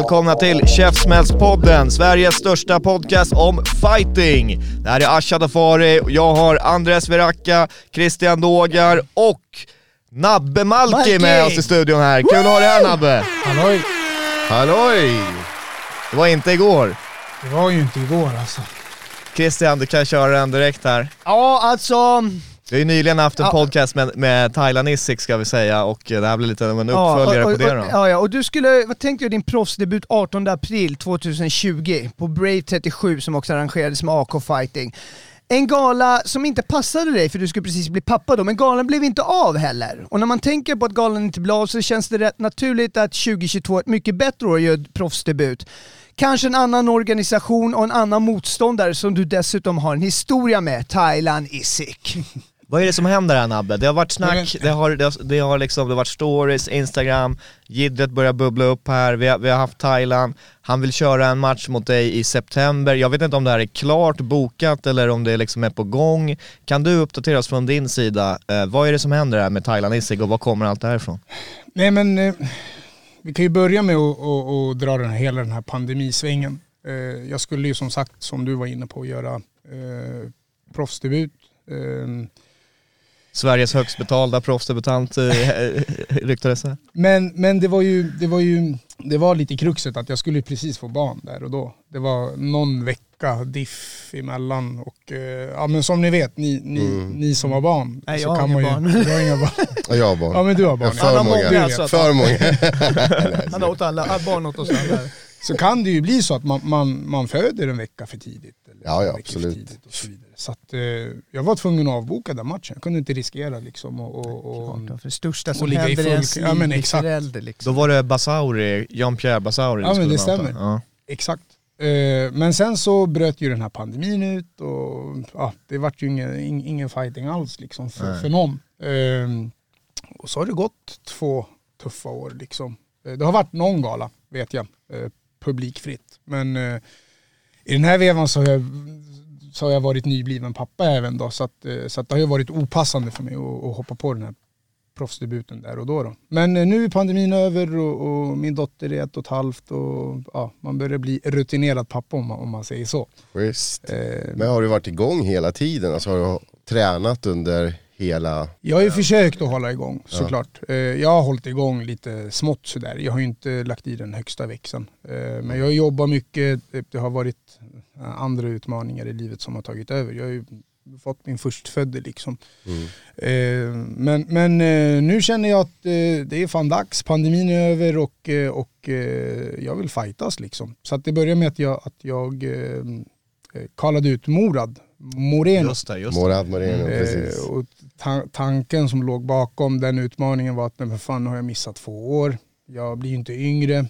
Välkomna till Käftsmällspodden, Sveriges största podcast om fighting. Det här är Asha Dafari, jag har Andres Veracka, Christian Dågar och Nabbe Malki Malki! med oss i studion här. Kul att ha dig här Nabbe! Halloj! Halloj! Det var inte igår. Det var ju inte igår alltså. Christian, du kan köra den direkt här. Ja, alltså... Vi har ju nyligen haft en Ja. podcast med, med Thailand Isik ska vi säga och det här blir lite av en ja, uppföljare och, och, på det då. ja, ja, och du skulle, vad tänkte du din proffsdebut 18 april 2020 på Brave 37 som också arrangerades med AK Fighting. En gala som inte passade dig för du skulle precis bli pappa då, men galan blev inte av heller. Och när man tänker på att galan inte blev av så känns det rätt naturligt att 2022 är ett mycket bättre år att göra proffsdebut. Kanske en annan organisation och en annan motståndare som du dessutom har en historia med, Thailand Isik. Vad är det som händer här Nabbe? Det har varit snack, det har, det har, det har liksom, det har varit stories, Instagram, jiddret börjar bubbla upp här, vi har, vi har haft Thailand, han vill köra en match mot dig i september, jag vet inte om det här är klart bokat eller om det liksom är på gång. Kan du uppdatera oss från din sida, eh, vad är det som händer här med Thailand Isig och var kommer allt det här ifrån? Nej men eh, vi kan ju börja med att att- att dra den här, hela den här pandemisvängen. Eh, jag skulle ju som sagt, som du var inne på, göra eh, proffsdebut. Sveriges högst betalda proffsdebutant ryktades det. men men det, var ju, det var ju det var lite kruxet att jag skulle precis få barn där och då. Det var någon vecka diff emellan och eh, ja men som ni vet, ni, ni, ni som har barn. Nej, så jag har kan inga man barn. ju, Du har inga barn. Ja, jag har barn. Ja men du har barn. För många. alltså. För många. Han har åt alla, barn åt oss alla. Så kan det ju bli så att man, man, man föder en vecka för tidigt. Eller Ja, ja, en vecka för absolut. Så att, eh, jag var tvungen att avboka den matchen. Jag kunde inte riskera liksom. Och, och, och, Klart, för det största som och ligga i händer i ens ja, men exakt. förälder liksom. Då var det Basauri, Jean-Pierre Basauri Ja, men det stämmer. Ja. Exakt. Eh, men sen så bröt ju den här pandemin ut och ja, det vart ju ingen, ing- ingen fighting alls liksom för, Nej. för någon. Eh, och så har det gått två tuffa år liksom. Eh, det har varit någon gala, vet jag, eh, publikfritt. Men i den här vevan så har, jag, så har jag varit nybliven pappa även då. Så, att, eh, så att det har ju varit opassande för mig att, hoppa på den här proffsdebuten där och då. då. Men eh, nu är pandemin över och, och min dotter är ett och ett halvt och ja, man börjar bli rutinerad pappa om man, om man säger så. Schysst. Eh, Men har du varit igång hela tiden? Alltså har du tränat under hela... Jag har ju försökt att hålla igång såklart. Eh, Jag har hållit igång lite smått sådär. Jag har ju inte lagt i den högsta växeln. Men jag har jobbat mycket. Det har varit andra utmaningar i livet som har tagit över. Jag har ju fått min förstfödde liksom. Mm. Eh, Men, men eh, nu känner jag att eh, det är fan dags. Pandemin är över och, eh, och eh, jag vill fightas liksom. Så att det började med att jag, att jag eh, eh, kallade ut Morad Moreno. Just det, just det. Morad Moreno, Eh, precis. och ta- tanken som låg bakom den utmaningen var att nej, men fan har jag missat två år. Jag blir ju inte yngre.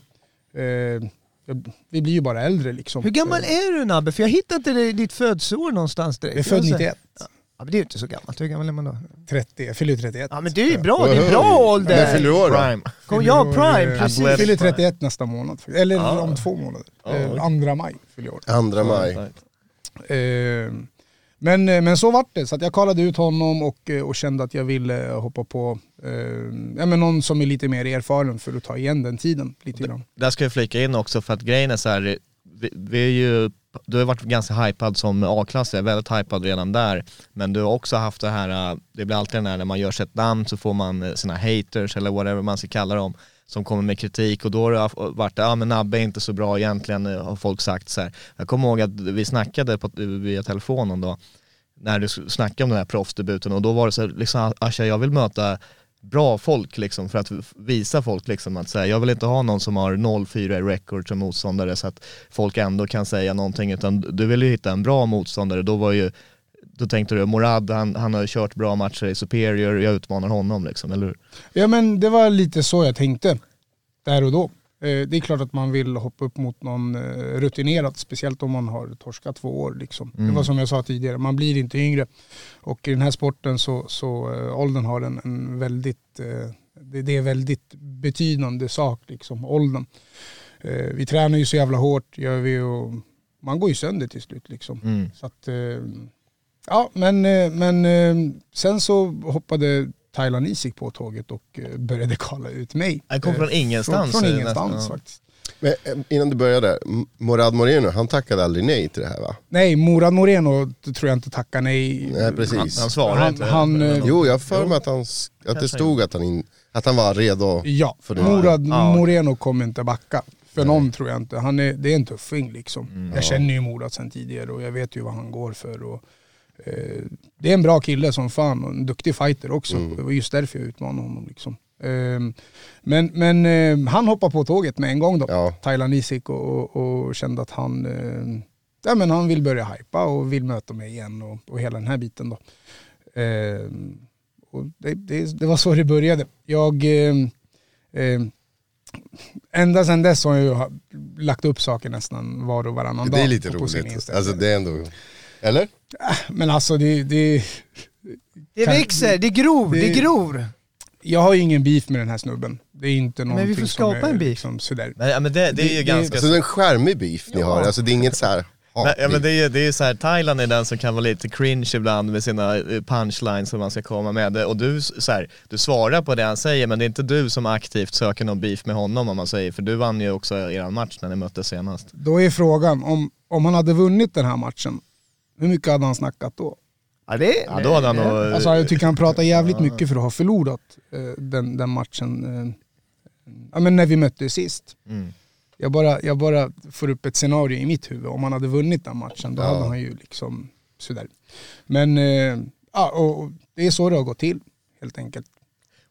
Vi blir ju bara äldre liksom. Hur gammal Eh, är du Nabbe? För jag hittade inte ditt födelseår någonstans direkt. Jag är född Jag 91. Ja, men det är ju inte så gammalt. Hur gammal är man då? 30. Jag fyller ju 31. Ja men det är ju bra, det är bra När ålder! fyller du år då? Prime. Kom, ja, prime, precis. Jag fyller 31 nästa månad. Eller Ja. om två månader. Eh, oj. andra maj fyller jag år. Andra maj. Eh, men, eh, men så vart det, så att jag kallade ut honom och, eh, och kände att jag ville hoppa på eh, ja, men någon som är lite mer erfaren för att ta igen den tiden. Lite grann. Där ska jag flika in också för att grejen är så här, vi, vi är ju, du har varit ganska hypad som A-klass, väldigt hypad redan där. Men du har också haft det här, det blir alltid den här när man gör sig ett namn så får man sina haters eller whatever man ska kalla dem som kommer med kritik och då har det varit, ja men Nabbe är inte så bra egentligen eh, har folk sagt så här. Jag kommer ihåg att vi snackade på, via telefonen då när du snackade om den här proffsdebuten och då var det så här, liksom ah, Asha jag vill möta bra folk liksom för att visa folk liksom att säga jag vill inte ha någon som har 0-4 i record som motståndare så att folk ändå kan säga någonting utan du vill ju hitta en bra motståndare. Då var ju, då tänkte du Morad, han, han har kört bra matcher i Superior, jag utmanar honom liksom, eller hur? Ja men det var lite så jag tänkte där och då. Eh, Det är klart att man vill hoppa upp mot någon eh, rutinerad, speciellt om man har torskat två år. Liksom. Det var som jag sa tidigare, man blir inte yngre. Och i den här sporten så, så äh, åldern har en, en väldigt, eh, det, det är väldigt betydande sak, liksom, åldern. Eh, vi tränar ju så jävla hårt, gör vi och man går ju sönder till slut. Liksom. Mm. Så att, eh, ja men, eh, men eh, sen så hoppade Thailand Isik på tåget och eh, började kalla ut mig. Han kom från ingenstans, Från, från ingenstans ja. faktiskt. Men innan du började, Morad Moreno, han tackade aldrig nej till det här va? Nej, Morad Moreno tror jag inte tackar nej. Nej precis. Han, han svarar Han- inte. han, Jo, jag har för mig att, han, att det stod att han, in, att han var redo. Ja, För det- Morad Ja. Moreno kommer inte backa. För någon tror jag inte. Han är, det är en tuffing liksom. Mm. Jag känner ju Morad sedan tidigare och jag vet ju vad han går för. Och, det är en bra kille som fan och en duktig fighter också. Mm. Det var just därför jag utmanade honom. Liksom. Eh, men men eh, han hoppade på tåget med en gång då. Ja. Thailand Isik och, och, kände att han, eh, ja, men han vill börja hypa och vill möta mig igen och, och hela den här biten då. Eh, och det, det, det var så det började. Jag, eh, eh, ända sedan dess har jag lagt upp saker nästan var och varannan dag. Det är lite roligt. Alltså det är ändå... Eller? Men alltså det, det, Det Kan- växer, det gror, det, det- gror. jag har ju ingen beef med den här snubben. Det är inte någonting vi får skapa är en beef. Liksom sådär. Men, ja, men det, det är ju Det- ganska... Alltså det är en charmig beef ni Ja. har, alltså det är inget så här Men, ja, men det är ju det är ju så här, Thailand är den som kan vara lite cringe ibland med sina eh, punchlines som man ska komma med. Och du, så här, du svarar på det han säger men det är inte du som aktivt söker någon beef med honom om man säger, för du vann ju också er match när ni möttes senast. Då är frågan, om, om han hade vunnit den här matchen, hur mycket hade han snackat då? Ja, det, Ja då hade han nog... Alltså jag tycker han pratar jävligt mycket för att ha förlorat eh, den, den matchen. Eh, ja, men när vi möttes sist. Mm. Jag bara, jag bara får upp ett scenario i mitt huvud. Om han hade vunnit den matchen då Ja. hade han ju liksom sådär. Men eh, ja, och, det är så det har gått till helt enkelt.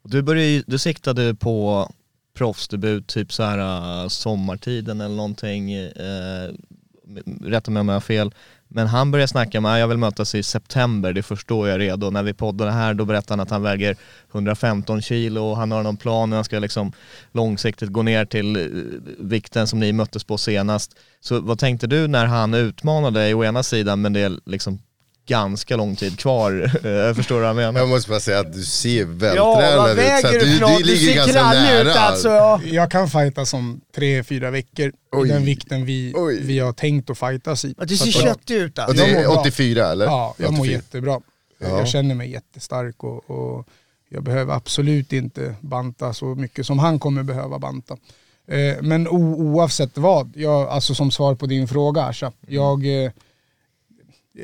Du, började, du siktade på proffsdebut typ så här sommartiden eller någonting, eh, rätta mig om jag har fel. Men han började snacka med, jag vill mötas i september, det förstår jag är redo. När vi poddade här då berättade han att han väger 115 kilo och han har någon plan hur han ska liksom långsiktigt gå ner till eh, vikten som ni möttes på senast. Så vad tänkte du när han utmanade dig å ena sidan men det liksom ganska lång tid kvar, jag förstår vad jag menar. Jag måste bara säga att du ser Ja, vältränad ut. så du något? Du ligger ser ganska krallig ut nära. alltså. Ja. Jag kan fighta som tre, fyra veckor Oj. i den vikten vi, Oj. vi har tänkt att fightas i. Ja, Du ser köttig ut Och alltså. det Jag mår är bra. 84 eller? Ja, jag mår 84. jättebra. Ja. Jag känner mig jättestark och, och jag behöver absolut inte banta så mycket som han kommer behöva banta. Eh, men o, oavsett vad, jag, alltså som svar på din fråga Asha, jag, eh,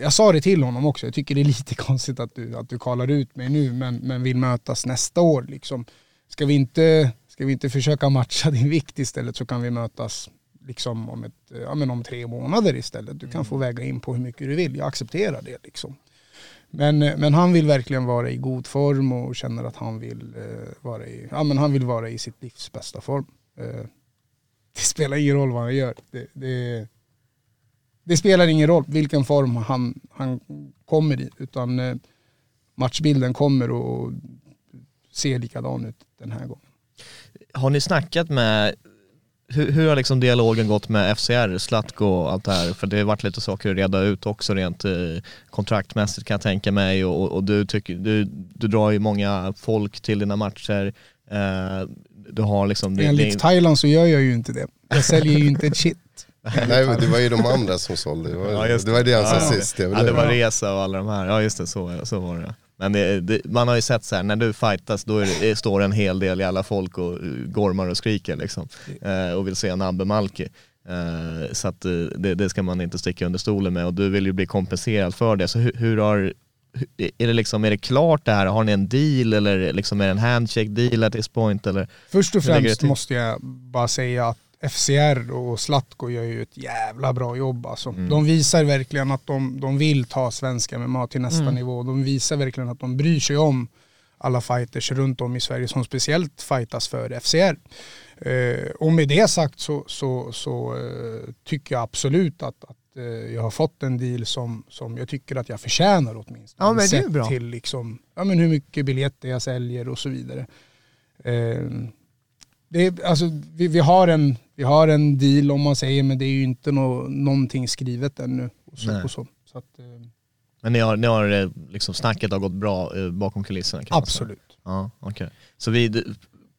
jag sa det till honom också, jag tycker det är lite konstigt att du, att du kallar ut mig nu men, men vill mötas nästa år. Liksom. Ska, vi inte, ska vi inte försöka matcha din vikt istället så kan vi mötas liksom om, ett, ja, men om tre månader istället. Du kan få väga in på hur mycket du vill, jag accepterar det. Liksom. Men, men han vill verkligen vara i god form och känner att han vill, eh, vara, i, ja, men han vill vara i sitt livs bästa form. Eh, det spelar ingen roll vad han gör. Det, det, det spelar ingen roll vilken form han, han kommer i. Utan eh, matchbilden kommer att se likadan ut den här gången. Har ni snackat med, hur, hur har liksom dialogen gått med FCR, Zlatko och allt det här? För det har varit lite saker att reda ut också rent eh, kontraktmässigt kan jag tänka mig och, och du, tycker, du, du drar ju många folk till dina matcher. Eh, du har liksom... Enligt det- Thailand så gör jag ju inte det. Jag säljer ju inte ett shit. Nej det var ju de andra som sålde, det var, Ja, just det, var det han sa Ja, sist. Det Ja det var det. Resa och alla de här, ja just det, så, så var det. Men det, det, man har ju sett så här, när du fightas då är det, det står en hel del jävla folk och eh, gormar och skriker liksom. Eh, och vill se Nabbe Malki. Eh, så att eh, det, det ska man inte sticka under stolen med och du vill ju bli kompenserad för det. Så hur, hur har, är det liksom, är det klart det här? Har ni en deal eller liksom är det en handshake deal at this point eller? Först och det främst måste jag bara säga att FCR och Zlatko gör ju ett jävla bra jobb alltså. Mm. De visar verkligen att de, de vill ta svenska MMA till nästa Mm. nivå. De visar verkligen att de bryr sig om alla fighters runt om i Sverige som speciellt fightas för FCR. Eh, och med det sagt så, så, så eh, tycker jag absolut att, att eh, jag har fått en deal som, som jag tycker att jag förtjänar åtminstone. Ja, men det är Sett bra. till liksom, ja, men hur mycket biljetter jag säljer och så vidare. Eh, det är, alltså, vi, vi, har en, vi har en deal om man säger men det är ju inte nå, någonting skrivet ännu. Och så, och så. Så att, eh, Men ni har, ni har eh, liksom, snacket har gått bra eh, bakom kulisserna absolut. Ja, okej. Så vi,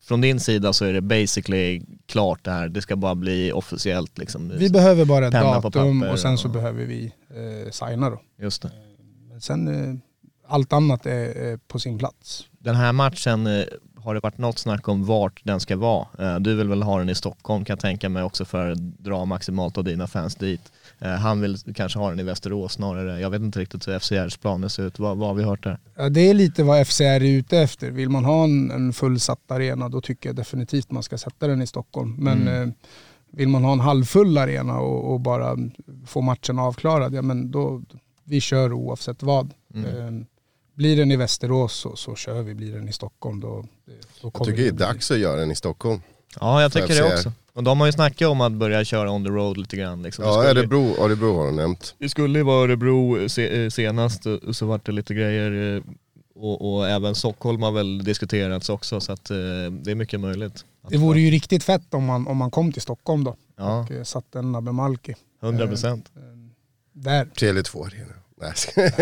från din sida så är det basically klart det här, det ska bara bli officiellt liksom. Vi behöver bara ett datum och sen så och- behöver vi eh, signa då. Just det. Men sen eh, allt annat är, på sin plats. Den här matchen, eh, har det varit något snack om vart den ska vara? Eh, Du vill väl ha den i Stockholm kan jag tänka mig också för att dra maximalt av dina fans dit. Eh, Han vill kanske ha den i Västerås snarare. Jag vet inte riktigt hur FCRs planer ser ut. Vad, vad har vi hört där? Ja, det är lite vad FCR är ute efter. Vill man ha en, en fullsatt arena då tycker jag definitivt man ska sätta den i Stockholm. Men Mm. eh, vill man ha en halvfull arena och, och bara få matchen avklarad, ja men då, vi kör oavsett vad. Mm. Eh, blir den i Västerås så, så kör vi, blir den i Stockholm då, då Jag tycker det är dags att göra den i Stockholm. Ja, jag tycker det också. Och de har ju snackat om att börja köra on the road lite grann. Liksom. Det Ja, skulle- Örebro, Örebro har de nämnt. Det skulle ju vara Örebro se, eh, senast och så vart det lite grejer eh, och, och även Stockholm har väl diskuterats också så att eh, det är mycket möjligt. Det vore ju riktigt fett om man, om man kom till Stockholm då Ja, och eh, satte en Nabbe Malki. 100 procent. Eh, Där. Tele2 arena. Nej.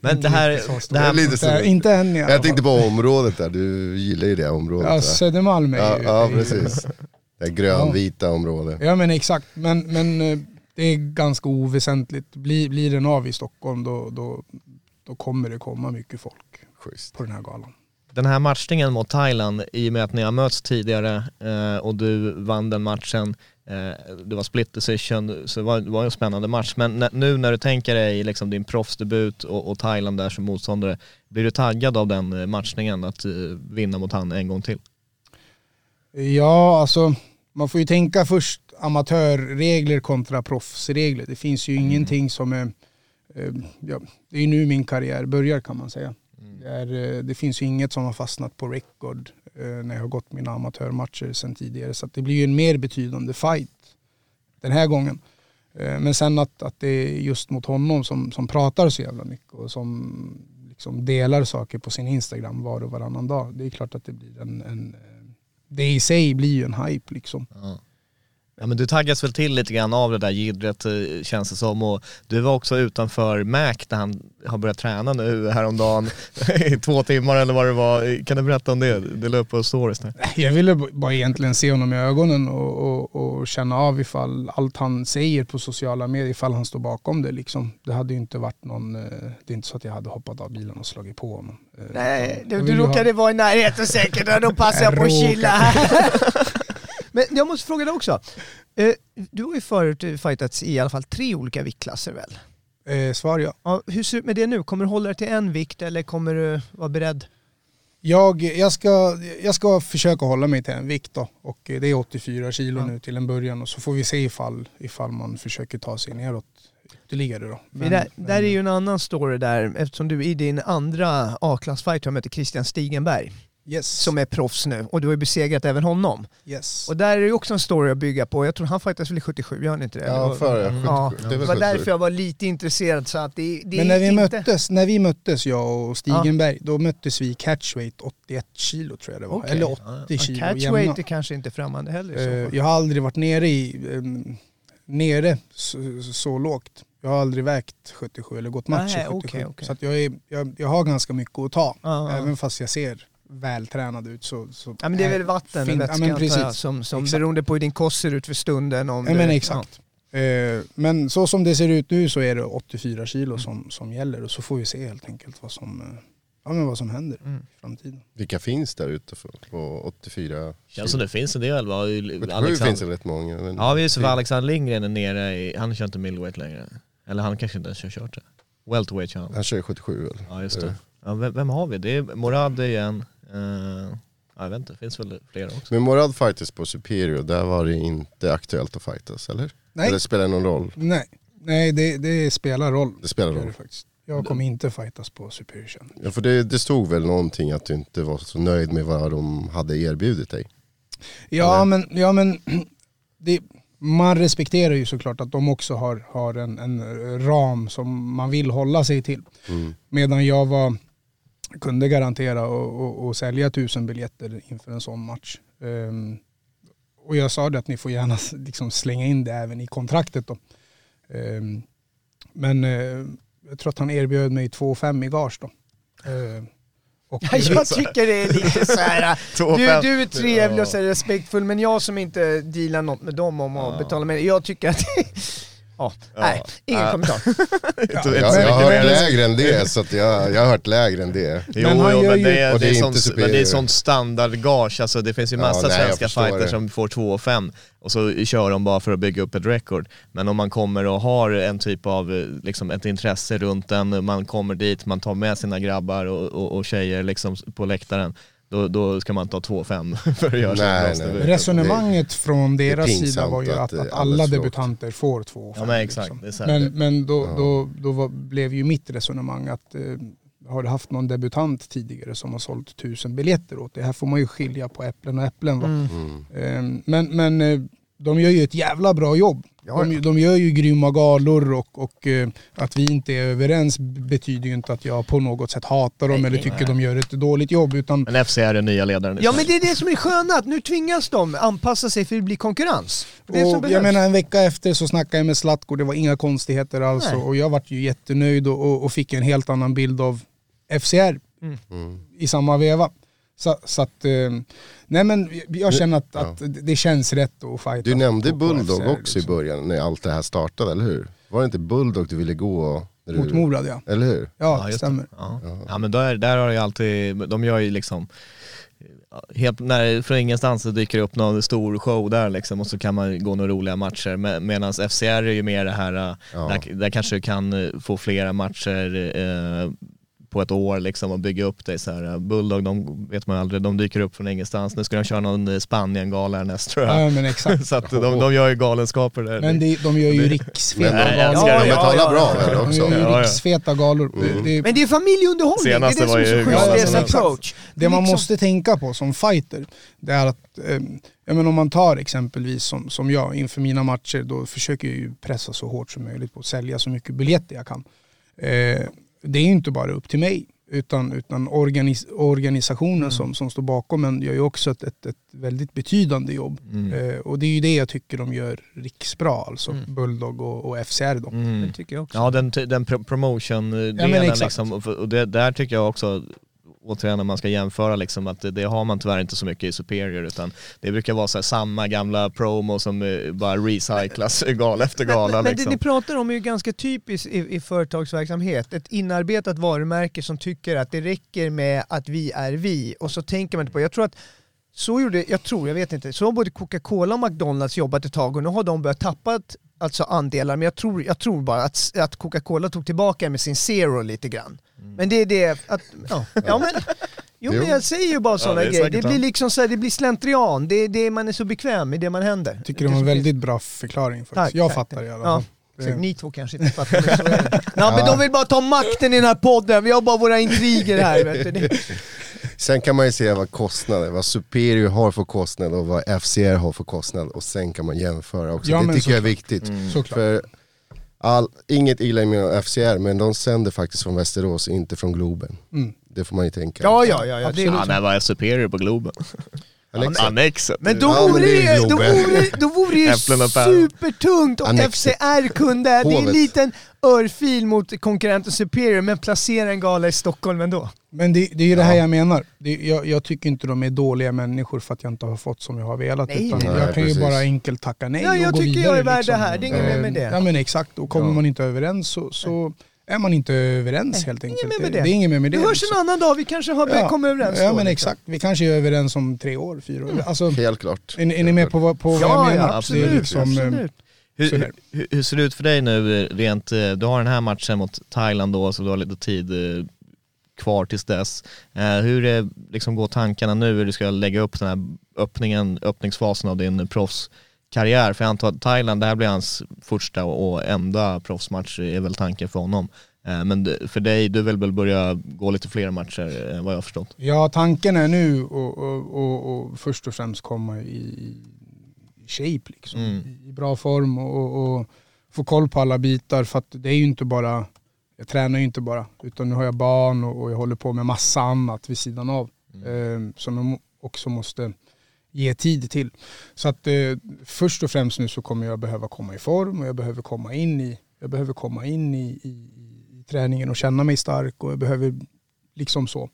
Men det här, det här, lite så. Inte, än i alla jag tänkte på området där, du gillar ju det området Ja? Södermalm är Ja, ju... ja precis. Det grönvita området. Ja men exakt, men, men eh, det är ganska oväsentligt. Blir, blir den av i Stockholm då, då, då kommer det komma mycket folk Schysst. på den här galan. den här matchningen mot Thailand, i och med att ni har mötts tidigare eh, och du vann den matchen, det var split decision, så det var, det var en spännande match. Men nu när du tänker dig liksom din proffsdebut och, och Thailand där som motståndare, blir du taggad av den eh, matchningen, att eh, vinna mot han en gång till? Ja, alltså man får ju tänka först amatörregler kontra proffsregler. Det finns ju ingenting som är... eh, Ja, det är ju nu min karriär börjar kan man säga. Det, är, eh, det finns ju inget som har fastnat på record eh, Eh, när jag har gått mina amatörmatcher sen tidigare. Så att det blir ju en mer betydande fight den här gången. Eh, men sen att, att det är just mot honom som, som pratar så jävla mycket och som liksom delar saker på sin Instagram var och varannan dag. Det är klart att det blir en, en eh, det i sig blir ju en hype liksom. Ja. Ja men du taggas väl till lite grann av det där jiddret eh, känns det som och du var också utanför Mac där han har börjat träna nu häromdagen i två timmar eller vad det var. Kan du berätta om det? Det löp på stories där. Jag ville bara egentligen se honom i ögonen och, och, och känna av ifall allt han säger på sociala medier, ifall han står bakom det liksom. Det hade ju inte varit någon, eh, det är inte så att jag hade hoppat av bilen och slagit på honom. Eh, Nej, du, du ju ha- råkade vara i närheten säkert, och då passar jag på att chilla. Men jag måste fråga dig också. Eh, Du har ju förut fightats i alla fall tre olika viktklasser väl? Eh, svar ja. Ja, hur ser det ut med det nu? Kommer du hålla dig till en vikt eller kommer du vara beredd? Jag, jag, ska, jag ska försöka hålla mig till en vikt då och eh, det är 84 kilo Ja. nu till en början och så får vi se ifall, ifall man försöker ta sig neråt ytterligare då. För där, där är ju en annan story där, eftersom du i din andra A-klassfight har mött Christian Stigenberg, yes, som är proffs nu, och du har ju besegrat även honom. yes. Och där är ju också en story att bygga på. Jag tror han fightas väl i 77, gör han inte det? Ja, Eller- före Mm. 77. Ja, Det Det var 77. därför jag var lite intresserad så att det, det Men är när vi, inte... möttes, när vi möttes, jag och Stigenberg, då möttes vi i catchweight 81 kilo tror jag det var. Okej. Eller 80 Ja, kilo catchweight jämna. är kanske inte främmande heller i så fall. Jag har aldrig varit nere i ehm, nere så, så lågt. Jag har aldrig vägt 77 eller gått match i Nej, 77. okej, okej. Så att jag, är, jag, jag har ganska mycket att ta. Ja, ja. Även fast jag ser vältränad ut så... så Ja men det är väl vatten fin- och ja, antar jag, precis. som, som Exakt. beroende på hur din kost ser ut för stunden. Om Ja det, men exakt. Eh, Men så som det ser ut nu så är det 84 kilo som, som gäller och så får vi se helt enkelt vad som, eh, ja, men vad som händer Mm. i framtiden. Vilka finns där ute för, på 84 Känns som det finns en del va? 77 finns det rätt många. Men Ja vi är så för Alexander Lindgren är nere i, han kör inte middleweight längre. Eller han kanske inte ens har kört det. Welterweight kör han. Han kör ju 77 eller? Ja just det. Ja, vem, vem har vi? Det är Morad igen. Uh, ja, jag vet inte, det finns väl flera också. Men Morad fighters på Superior, där var det inte aktuellt att fightas eller? Nej. Eller spelar det någon roll? Nej, Nej det, det spelar roll. Det spelar roll. det faktiskt. Jag kommer inte fightas på Superior Challenge. Ja, för det, det stod väl någonting att du inte var så nöjd med vad de hade erbjudit dig. Ja Eller? men, ja, men det, man respekterar ju såklart att de också har, har en, en ram som man vill hålla sig till. Mm. Medan jag var, kunde garantera och, och, och sälja tusen biljetter inför en sån match. Ehm, och jag sa det att ni får gärna liksom slänga in det även i kontraktet då. Ehm, men eh, jag tror att han erbjöd mig 2,5 i gage då. Och, Ja, jag tycker det är lite så här. Du, du är trevlig och så respektfull, men jag som inte dealar något med dem om att betala med jag tycker att... ja, nej, ingen Ja. kommentar. Inte Jag, jag har hört lägre än det, så att jag, jag har hört lägre än det. Jo, Men jo men det är, det är, sånt, men det är sånt standardgage, alltså det finns ju Ja, massa nej, svenska fighters som får 2 och 5 och så kör de bara för att bygga upp ett record. Men om man kommer och har en typ av, eh, liksom ett intresse runt den, man kommer dit, man tar med sina grabbar och, och, och tjejer liksom på läktaren, då, då ska man ha 2-5 för att göra Nej, sig nej, nej. Resonemanget från deras sida var ju att, att, att alla för lågt. debutanter får två Ja men exakt, här. Men, men då, då, då var, blev ju mitt resonemang att eh, har du haft någon debutant tidigare som har sålt tusen biljetter åt det? Här får man ju skilja på äpplen och äpplen. Va? Mm. Eh, men men eh, de gör ju ett jävla bra jobb. Ja, De, de gör ju grymma galor och, och eh, att vi inte är överens betyder ju inte att jag på något sätt hatar dem eller tycker de gör ett dåligt jobb. Utan Men FC är den nya ledaren Ja men det är det som är sköna, att nu tvingas de anpassa sig för det blir konkurrens. Det är det som och jag menar en vecka efter så snackade jag med Zlatko, det var inga konstigheter alls Nej. och och jag vart ju jättenöjd och, och, och fick en helt annan bild av FCR Mm. i samma veva. Så, så att, eh, nej men jag känner att, Ja. att det känns rätt att fighta. Du nämnde Bulldog FCR, också i liksom. början när allt det här startade, eller hur? Var det inte Bulldog du ville gå? När du, Mot Morad ja. Eller hur? Ja, det just stämmer. Ja. ja men där, där har ju alltid, de gör ju liksom Helt, när, från ingenstans så dyker det upp någon stor show där liksom och så kan man gå några roliga matcher. Medan FCR är ju mer det här, äh, Ja. där, där kanske du kan eh, få flera matcher eh, på ett år liksom och bygga upp det så här. Bulldog, de vet man aldrig, de dyker upp från ingenstans. Nu ska de köra någon eh, Spanien-gala härnäst tror jag. Ja men exakt. Så att de, de gör ju galenskaper där. Men det, de gör ju riksfeta jag galor. älskar de det. betalar bra väl De också? gör ju riksfeta galor. Det, Men det är familjeunderhållning, det är var det som är så men approach. Det man liksom- måste tänka på som fighter, det är att, eh, ja, men om man tar exempelvis som, som jag inför mina matcher, då försöker jag ju pressa så hårt som möjligt på att sälja så mycket biljetter jag kan. Eh, det är ju inte bara upp till mig, utan, utan organis organisationen Mm. som, som står bakom en gör ju också ett, ett, ett väldigt betydande jobb. Mm. Eh, och det är ju det jag tycker de gör riksbra, alltså Mm. Bulldog och, och FCR då. Mm. Det tycker jag också. Ja den, den pro- promotion-delen Ja, liksom, och det, där tycker jag också, återigen när man ska jämföra liksom, att det, det har man tyvärr inte så mycket i Superior utan det brukar vara så här, samma gamla promo som eh, bara recyclas gal efter gala men, men det liksom. ni pratar om är ju ganska typiskt i, i företagsverksamhet. Ett inarbetat varumärke som tycker att det räcker med att vi är vi och så tänker man inte på, jag tror att så gjorde, jag tror, jag vet inte, så har både Coca-Cola och McDonalds jobbat ett tag och nu har de börjat tappa alltså andelar, men jag tror, jag tror bara att, att Coca-Cola tog tillbaka med sin Zero lite grann. Men det är det att, ja, ja men, jo men jag säger ju bara sådana det är grejer. Det blir liksom så här, det blir slentrian, det är det man är så bekväm med det man händer. Tycker det var en väldigt bra förklaring faktiskt. Tack, jag tack, fattar tack. i alla Ja. fall. Så Det- ni två kanske inte fattar, men så är det. Ja, men de vill bara ta makten i den här podden, vi har bara våra intriger här. Vet du. Sen kan man ju se vad kostnader, vad Superior har för kostnad och vad FCR har för kostnad och sen kan man jämföra också. Ja, det tycker jag är såklart. viktigt. Såklart. För all, inget illa med FCR men de sänder faktiskt från Västerås, inte från Globen. Mm. Det får man ju tänka. Ja, ja, ja, ja, det Ja, är när var Superior på Globen? Annexet. Men då Ja, det, då vore, då vore det ju supertungt om. FCR kunde, det är en liten örfil mot konkurrenten Superior, men placera en gala i Stockholm ändå. Men det, det är ju det här jag menar. Det, jag, jag tycker inte de är dåliga människor för att jag inte har fått som jag har velat. Nej, utan nej. jag Nej, kan ju precis. bara enkelt tacka nej Ja, och jag gå tycker vidare. jag är värd liksom. det här, det är inget mer med det. Ja men exakt, och kommer Ja. man inte överens så, så är man inte överens helt inget enkelt. det. det. det är inget mer med det. Vi hörs liksom. en annan dag, vi kanske har Ja. kommit överens Ja då, men liksom. exakt, vi kanske är överens om tre år, fyra år. Alltså, Helt klart. är, ni- är ni med på, på vad jag Ja, menar? ja, absolut. Det är liksom, eh, absolut. Hur, hur, hur ser det ut för dig nu eh, rent, eh, du har den här matchen mot Thailand då så du har lite tid eh, kvar tills dess. Eh, hur eh, liksom går tankarna nu hur du ska lägga upp den här öppningen, öppningsfasen av din proffskarriär? För jag antar att Thailand, det här blir hans första och enda proffsmatch är väl tanken för honom. Eh, Men för dig, du vill väl börja gå lite fler matcher eh, vad jag har förstått? Ja, tanken är nu att och, och, och först och främst komma i, shape, liksom. Mm. I, bra form och, och, och få koll på alla bitar. För att det är ju inte bara, jag tränar ju inte bara, utan nu har jag barn och, och jag håller på med massa annat vid sidan av. Eh, som jag också måste ge tid till. Så att eh, först och främst nu så kommer jag behöva komma i form och jag behöver komma in i, jag behöver komma in i, i, i träningen och känna mig stark och jag behöver liksom så.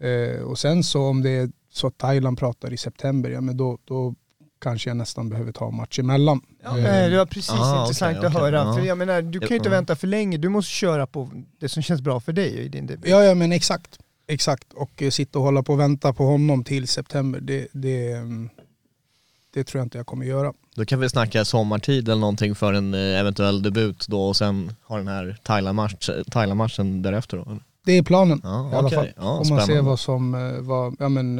Eh, och sen så om det är så att Thailand pratar i september, ja men då, då kanske jag nästan behöver ta match emellan. Ja, Eh, nej, det var precis Ah, intressant okej, att okej, höra. För jag menar, du kan ju inte vänta för länge. Du måste köra på det som känns bra för dig i din debut. Ja, ja men exakt. Exakt. Och eh, sitta och hålla på och vänta på honom till september, det, det, mm, det tror jag inte jag kommer göra. Då kan vi snacka sommartid eller någonting för en eh, eventuell debut då och sen ha den här Thailand-match- Thailand-matchen därefter då? Det är planen Ja, i alla fall. Ja, Får man se spännande. vad som, eh, vad, ja, men,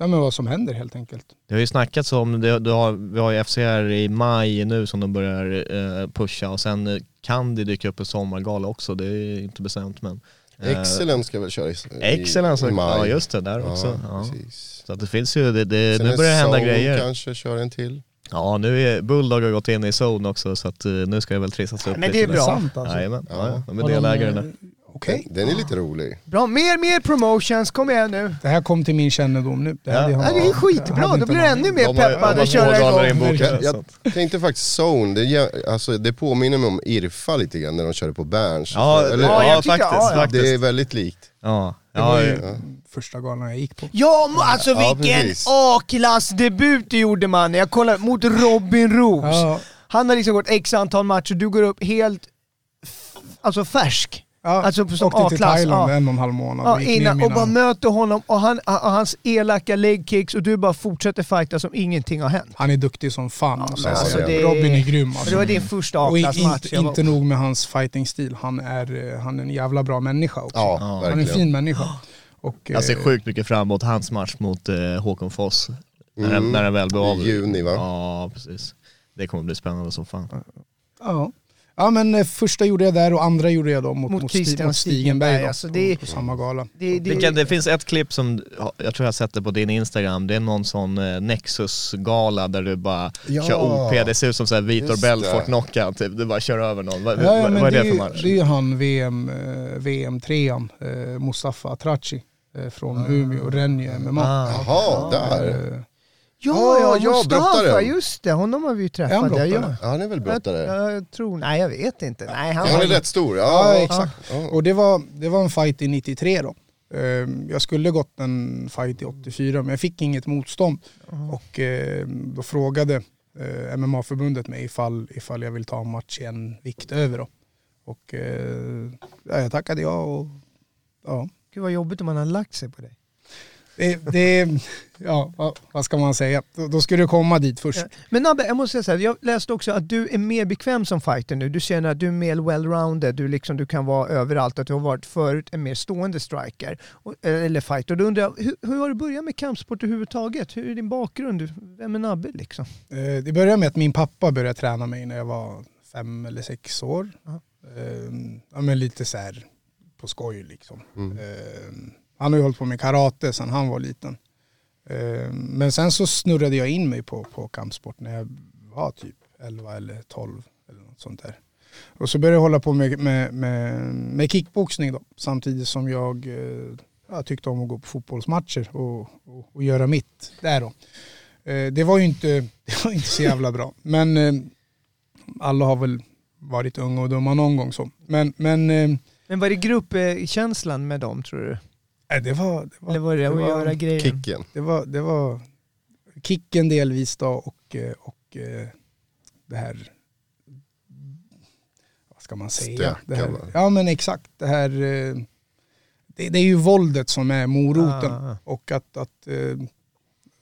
eh, ja, men vad som händer helt enkelt. Det har ju snackats om, det, du har, vi har ju FCR i maj nu som de börjar eh, pusha och sen eh, kan det dyka upp en sommargala också, det är inte bestämt men eh, Excellent ska väl köra i, Excellence, i maj. ja just det, där också. Ja. Så att det finns ju, det, det, Sen nu börjar det hända grejer. kanske kör en till. Ja nu är Bulldog har gått in i zone också så att eh, nu ska det väl trissas upp men lite. det är bra. Sant alltså. Jajamän, ja. Ja. Ja, de är delägare eh, där. Okej. Den är lite rolig. Bra, mer, mer promotions, kom igen nu. Det här kom till min kännedom nu. Det Ja. Ja, det är skitbra, då blir du ännu mer peppad att köra igång. Jag, jag tänkte faktiskt Zone, det, alltså, det påminner mig om Irfa lite grann när de körde på Berns. Ja, Eller, Ja, ja, faktiskt. ja, ja. faktiskt. det är väldigt likt. Ja, Det var ja, ju ja. första galan jag gick på. Ja, alltså Ja, vilken. A-klassdebut du gjorde mannen. Jag kollade mot Robin Roos. Ja, Han har liksom gått x antal matcher, du går upp helt alltså färsk. Ja, Alltså som åkte till A-klass, Thailand ja. en och en halv månad Ja, innan, och bara möter honom och, han, och hans elaka legkicks och du bara fortsätter fighta som ingenting har hänt. Han är duktig som fan jag alltså, säga. det- Robin är grym alltså. det var din första A-klassmatch. var- inte nog med hans fighting-stil, han är, eh, han är en jävla bra människa också. Ja, Ja. han är en fin människa. Och, Jag ser eh, sjukt mycket fram emot hans match mot eh, Håkon Foss. När, den, Mm. när den väl blir av. I juni va? Ja, precis. Det kommer bli spännande som fan. Ja. Ja men eh, första gjorde jag där och andra gjorde jag då mot, Mot mot, Stigenberg, Stigenberg då, alltså det är- på samma gala. Det, det, Vilka, det finns ett klipp som, jag tror jag sett det på din Instagram, det är någon sån eh, Nexus-gala där du bara Ja. kör OP, det ser ut som såhär Vitor Belfort det. knockout, typ. du bara kör över någon. Vad, Ja, ja, vad, är det för match? Det är ju han VM, eh, VM-trean, eh, Mustafa Atrachi eh, från Umeå, Renje MMA. Ah. Jaha, där. Ja, ja, Ja, Mustafa, just det. Honom har vi ju träffat. han Ja, ja. han är väl brottare? Jag, jag tror, nej jag vet inte. Nej, han han är var, rätt stor. Ja, Ja, exakt. Ja. Och det var, det var en fight i 93 då. Eh, Jag skulle gått en fight i 84 men jag fick inget motstånd. Och eh, då frågade eh, MMA-förbundet mig ifall, ifall jag vill ta en match i en vikt över då. Och eh, ja, jag tackade ja och ja. Gud vad jobbigt om man har lagt sig på dig. Det, det, ja, vad, vad ska man säga? Då, då skulle du komma dit först. Ja. Men Nabbe, jag måste säga så här, jag läste också att du är mer bekväm som fighter nu. Du känner att du är mer well-rounded, du, liksom, du kan vara överallt, att du har varit förut en mer stående striker, och, eller fighter. Då undrar jag, hur, hur har du börjat med kampsport överhuvudtaget? Hur är din bakgrund? Vem är Nabbe liksom? Eh, Det började med att min pappa började träna mig när jag var fem eller sex år. Ja. Eh, Ja, men lite så här på skoj liksom. Mm. Han har ju hållit på med karate sedan han var liten. Eh, men sen så snurrade jag in mig på, på kampsport när jag var typ 11 eller 12 eller något sånt där. Och så började jag hålla på med, med, med, med kickboxning då, samtidigt som jag eh, jag, tyckte om att gå på fotbollsmatcher och, och, och göra mitt där då. Eh, det var ju inte, det var inte så jävla bra. Men alla har väl varit unga och dumma någon gång så. Men, men Men var det gruppkänslan med dem tror du? Nej, det var, det Eller var, var det, det att var göra grejen? Kicken. det var, det var kicken delvis då och, eh, och eh, det här, vad ska man säga? Stöka, det här, ja men exakt, det här, eh, det, det är ju våldet som är moroten. Ah. Och att, att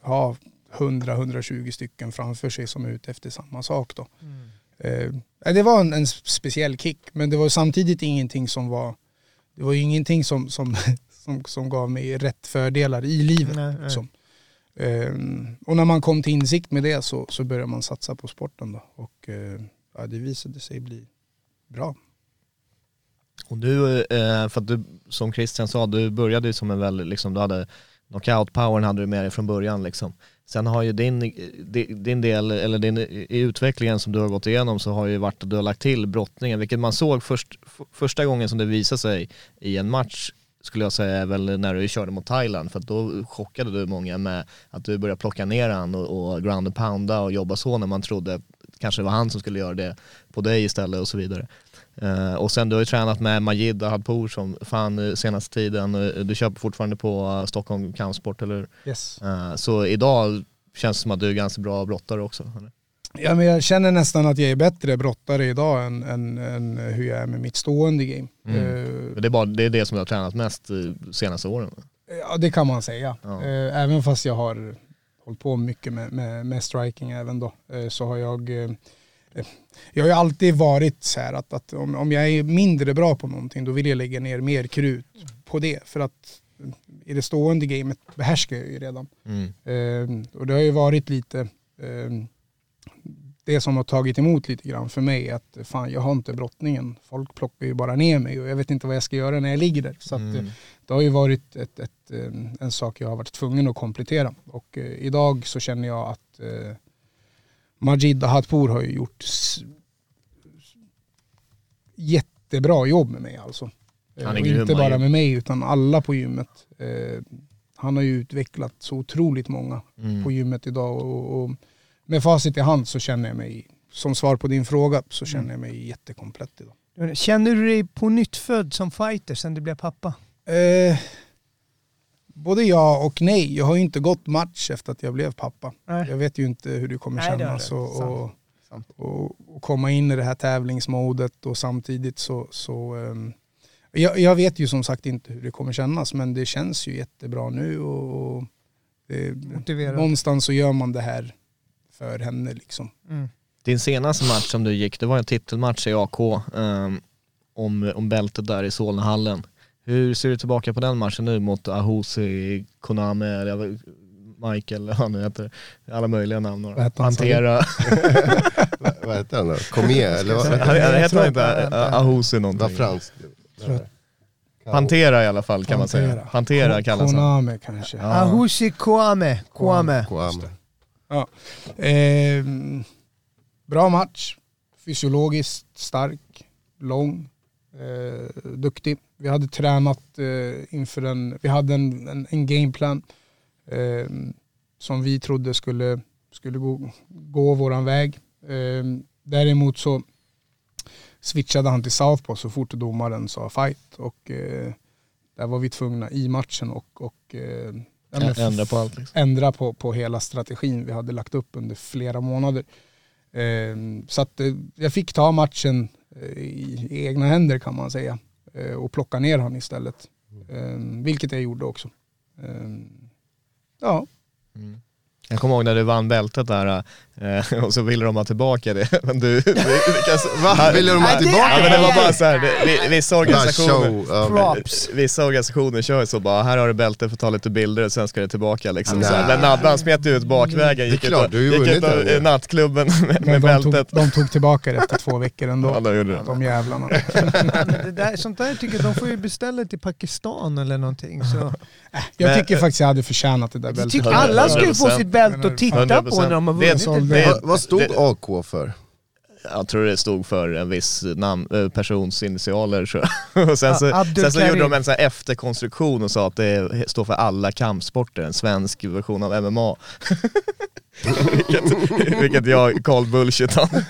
ha 100-120 stycken framför sig som är ute efter samma sak då. Mm. Det var en, en speciell kick, men det var samtidigt ingenting som var, det var ju ingenting som, som, som, som gav mig rätt fördelar i livet. Nej, nej. Liksom. Eh, och när man kom till insikt med det så, så började man satsa på sporten då. Och eh, ja, det visade sig bli bra. Och du, eh, för att du, som Christian sa, du började ju som en väldigt, liksom, du hade knockout-powern hade du med dig från början liksom. Sen har ju din, di- din del, eller din, i utvecklingen som du har gått igenom så har ju varit att du har lagt till brottningen, vilket man såg först, första gången som det visade sig i en match skulle jag säga är väl när du körde mot Thailand för att då chockade du många med att du började plocka ner han och, och ground and pounda och jobba så när man trodde kanske det var han som skulle göra det på dig istället och så vidare. Eh, och sen du har ju tränat med Majid Ahadpour som fan eh, senaste tiden, Eh, du kör fortfarande på uh, Stockholm Kampsport eller? Yes. Eh, så idag känns det som att du är ganska bra brottare också. Eller? Ja, men jag känner nästan att jag är bättre brottare idag än, än, än hur jag är med mitt stående game. Mm. Men Det, är bara, det är det som du har tränat mest de senaste åren? Ja det kan man säga. Ja. Eh, Även fast jag har hållit på mycket med, med, med striking även då. eh, Så har jag, jag har ju alltid varit så här att, att om, om jag är mindre bra på någonting då vill jag lägga ner mer krut på det. För att i det stående gamet behärskar jag ju redan. Mm. Och det har ju varit lite det som har tagit emot lite grann för mig att fan jag har inte brottningen. Folk plockar ju bara ner mig och jag vet inte vad jag ska göra när jag ligger där. Så att, Mm. eh, det har ju varit ett, ett, eh, en sak jag har varit tvungen att komplettera. Och eh, idag så känner jag att eh, Majid Ahadpour har ju gjort jättebra jobb med mig alltså. Han är och grym, inte bara är- med mig utan alla på gymmet. Eh, han har ju utvecklat så otroligt många Mm. på gymmet idag och, och med facit i hand så känner jag mig, som svar på din fråga, så känner jag mig jättekomplett idag. Känner du dig på nytt född som fighter sen du blev pappa? Eh, både ja och nej. Jag har ju inte gått match efter att jag blev pappa. Nej. Jag vet ju inte hur det kommer Nej, det kännas du. och, och, Sant. och, och komma in i det här tävlingsmodet och samtidigt så, så ehm, jag, jag vet ju som sagt inte hur det kommer kännas men det känns ju jättebra nu och, och det, någonstans så gör man det här för henne liksom. Mm. Din senaste match som du gick, det var en titelmatch i AK ehm, om, om bältet där i Solnahallen. Hur ser du tillbaka på den matchen nu mot Ahosi, Koname, eller Michael, eller vad han nu heter, alla möjliga namn. Vad hette han? Pantera. Vad då? Igen, eller vad? Han han inte att- Ahosi Var någonting? fransk. Pantera i alla fall kan man säga. Pantera kallas han. Koname kanske. Ja. Ahushi Kwame. Kwame. Ja. Eh, bra match. Fysiologiskt stark, lång, eh, duktig. Vi hade tränat eh, inför en, vi hade en, en, en gameplan eh, som vi trodde skulle, skulle gå, gå våran väg. Eh, däremot så switchade han till Southpaw så fort domaren sa fight och eh, där var vi tvungna i matchen och, och eh, men Ändra på allt liksom. ändra på, på hela strategin vi hade lagt upp under flera månader. Eh, så att eh, jag fick ta matchen eh, i, i egna händer kan man säga eh, och plocka ner han istället. Eh, vilket jag gjorde också. Eh, ja, Mm. Jag kommer ihåg när du vann bältet där eh, och så ville de ha tillbaka det. Men du, kan, Va? Ville de ha tillbaka Ja, men det var bara så här, vissa organisationer. Vissa organisationer kör ju så bara, här har du bältet för att ta lite bilder och sen ska det tillbaka liksom. Nej. Så här, men Nabbe han smet ut bakvägen, gick ut, i nattklubben med, med de tog, bältet. de tog tillbaka det efter två veckor ändå. Ja, de gjorde det. De jävlarna. Det där, sånt där tycker jag de får ju beställa till Pakistan eller någonting. Så. Jag Men- tycker faktiskt jag hade förtjänat det där Jag bältet. alla ska ju få 100%. sitt bälte och titta på 100%. när de har Det- vunnit det- det-. Vad, stod Det- AK för? Jag tror det stod för en viss namn, eh, persons initialer tror jag. Och sen så, Ja, sen så gjorde de en sån här efterkonstruktion och sa att det står för alla kampsporter, en svensk version av MMA. vilket, vilket jag call bullshit om.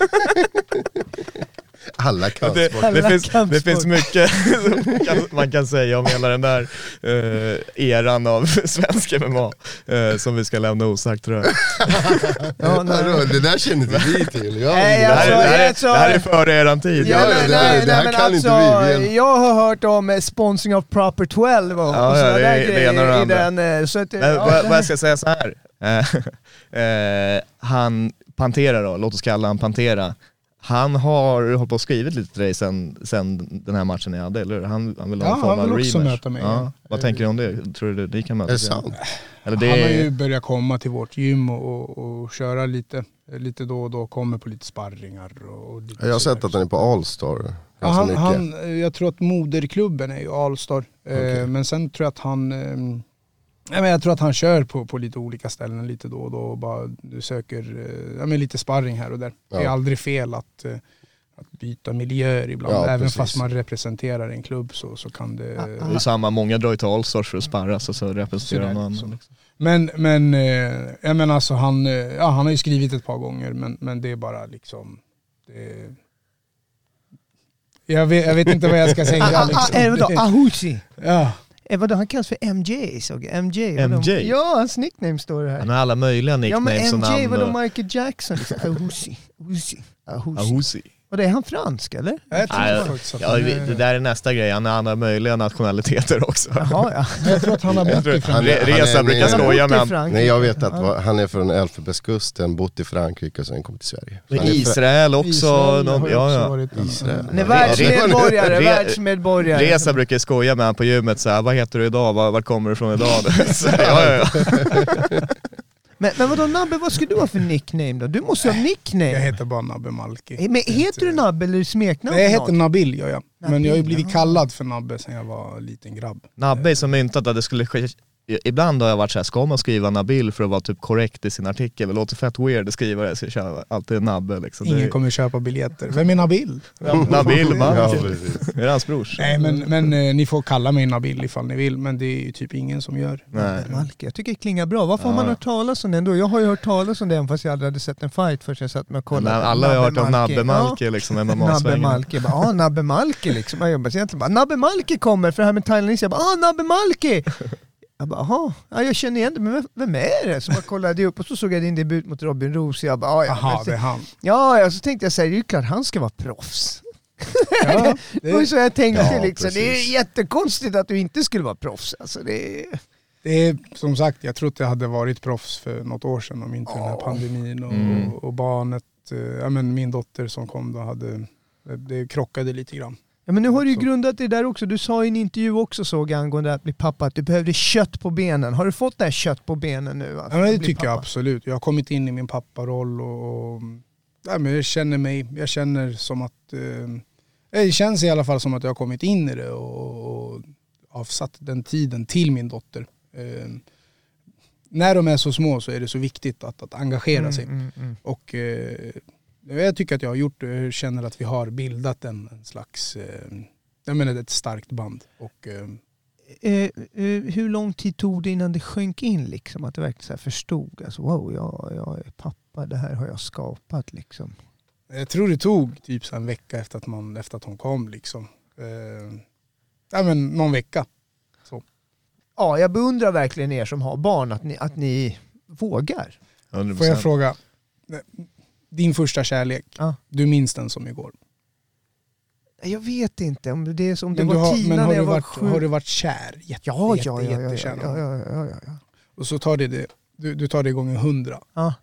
Alla Det, kampsporter. det, Alla finns, det kampsport. finns mycket kan, man kan säga om hela den där eh, eran av svensk MMA eh, som vi ska lämna osagt tror jag. Ja, nej. Det där känner inte vi till. Ja, Nej, Det här, är, det, här är, alltså- det här är före eran tid. Ja, nej, det här- nej, det här nej, kan inte alltså, vi, vi är- Jag har hört om eh, sponsring av Proper 12 och, Ja, och ja, sådana det där är- det ena och det grejer i andra. den. eh, Så att, eh, Men ja, vad, det vad jag ska säga så här. Eh, eh, han, Pantera då, låt oss kalla han Pantera. Han har hållit på och skrivit lite till dig sen, sen den här matchen ni hade, eller hur? Han, han vill ha Ja, en form han av vill också rematch. möta mig Ja. Vad tänker du om det? Tror du ni kan det mötas sant? Eller det Han har ju börjat komma till vårt gym och, och, och köra lite, lite då och då, kommer på lite sparringar och, och lite Jag har sett att han är på Allstar. Ja, han, han, jag tror att moderklubben är ju Allstar. Eh, Okej. Men sen tror jag att han ja, men jag tror att han kör på, på lite olika ställen lite då och då och bara du söker eh, ja, men lite sparring här och där. Det är Ja. aldrig fel att, eh, att byta miljöer ibland. Ja, Även precis. fast man representerar en klubb så, så kan det... Ah, Det är samma, många drar ju till Allstars för att sparras och så representerar så. annan. Liksom. Men, men, eh, jag menar alltså han, ja, han har ju skrivit ett par gånger men, men det är bara liksom... Det, jag, vet, jag vet inte vad jag ska säga Ah, ah, liksom. ah, eh, Ahusi? Ja. Eh, vadå, han kallas för MJ såg jag. MJ? vadå? MJ? Ja, hans nickname står det här. Han har alla möjliga Ja men nicknames MJ, namn. vadå och- Michael Jackson? Ahusi. Ahusi. Ahusi. Och det är han fransk eller? Jag tror Nej, faktiskt att Ja, han vi- är- det där är nästa grej, han har alla möjliga nationaliteter också. Jaha ja. Jag tror att han har bott i Frankrike. Resa brukar skoja med han. Frankrike. Nej jag vet att Ja. han är från Elfenbenskusten, bott i Frankrike och sen kom till Sverige. Fra- Israel också. Israel någon, ja, också ja. varit Israel. Han är världsmedborgare, Re- världsmedborgare. Resa brukar skoja med han på gymmet så här, vad heter du idag, var, var kommer du ifrån idag? så, ja, ja, ja. Men, men vadå Nabbe, vad ska du ha för nickname då? Du måste ju ha nickname. Jag heter bara Nabbe Malki. Eh, Men heter du Nabbe eller är det smeknamn? Nej, jag heter? Nabil gör jag. Men jag har ju blivit kallad för Nabbe sen jag var liten grabb. Nabbe är så myntat att det skulle ske, Ibland har jag varit såhär, ska man skriva Nabil för att vara typ korrekt i sin artikel? Det låter fett weird att skriva det, så jag kör alltid Nabbe liksom. Ingen kommer köpa biljetter. Vem är Nabil? Nabil Ja, Malki. precis. Är det hans brors? Nej men, men eh, ni får kalla mig Nabil ifall ni vill, men det är ju typ ingen som gör. Nej. Malke, jag tycker det klingar bra. Varför har Ja. man hört talas om det ändå? Jag har ju hört talas om det även fast jag aldrig hade sett en fight förrän jag satt med och kollade. alla har hört om Malke. Nabbe liksom, Ja, Nabbe MMA-svängen. Malke. Jag bara, ah, Nabbe Malke liksom. Jag bara, Nabbe Malke kommer för det här med thailandis. Jag bara, ah, Nabbe Malke! Jag bara, jaha, ja, jag känner igen det, men vem- är det? Så bara kollade jag upp och så såg jag din debut mot Robin Roos. Jag bara, ja, men- det är han. ja, ja, så tänkte jag så här, det är ju klart han ska vara proffs. Ja, Det var så jag tänkte Ja, liksom. Det är precis. jättekonstigt att du inte skulle vara proffs. Alltså, det är... Det är som sagt, jag tror att jag hade varit proffs för något år sedan om inte den här pandemin och, Mm. och barnet, eh, ja men min dotter som kom då hade, det krockade lite grann. Ja, men nu har du ju grundat det där också. Du sa i en intervju också såg jag angående att bli pappa att du behövde kött på benen. Har du fått det här kött på benen nu? Att Ja, det tycker jag pappa? absolut. Jag har kommit in i min papparoll och, och ja, men jag känner mig, jag känner som att, eh, det känns i alla fall som att jag har kommit in i det och, och avsatt den tiden till min dotter. Eh, när de är så små så är det så viktigt att, att engagera sig. Mm, mm, mm. Och eh, jag tycker att jag har gjort det. Jag känner att vi har bildat en, en slags, eh, jag menar ett starkt band. Och, eh, Eh, eh, hur lång tid tog det innan det sjönk in liksom? Att du verkligen så här förstod, alltså, wow, jag, jag är pappa, det här har jag skapat liksom. jag tror det tog typ så en vecka efter att, man, efter att hon kom. Liksom. Eh, ja, men någon vecka. Ja, jag beundrar verkligen er som har barn, att ni, att ni vågar. 100%. Får jag fråga, eh, din första kärlek, Ja. du minns den som igår? Jag vet inte om det är som det Men, var har, Tina men när jag du var varit, sju. har du varit kär? Jätte, Ja, jätte, ja, ja, ja, ja, jättekär ja, ja, ja, ja, ja. Och så tar det, det du, du tar det gånger hundra. Ja.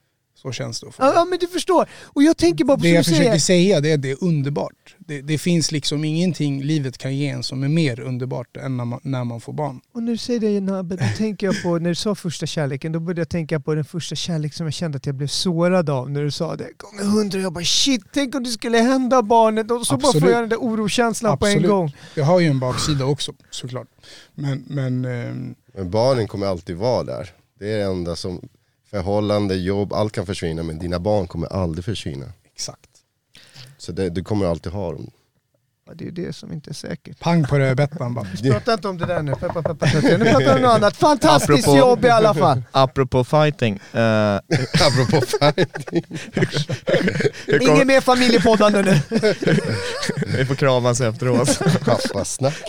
Så känns det att få. Ja, ja, men du förstår. Och jag tänker bara på Det jag försöker säger. säga det är att det är underbart. Det, det finns liksom ingenting livet kan ge en som är mer underbart än när man, när man får barn. Och när du säger det Nabbe, då tänker jag på, när du sa första kärleken, då började jag tänka på den första kärlek som jag kände att jag blev sårad av när du sa det. Gånger hundra, jag bara shit, tänk om det skulle hända barnet och så bara Absolut. får jag den där oroskänslan på en gång. Det har ju en baksida också såklart. Men, men ehm, Men barnen kommer alltid vara där. Det är det enda som, förhållande, jobb, allt kan försvinna men dina barn kommer aldrig försvinna. exakt. Så det, du kommer alltid ha dem. Ja, det är det som inte är säkert. Pang på rödbetan bara. Prata inte om det där nu, peppa, peppa, peppa. nu pratar vi om något annat. Fantastiskt Apropå- jobb i alla fall. Apropå fighting, eh, Apropå fighting. Ingen mer familjepoddande nu. vi får kramas efteråt. Pappasnack.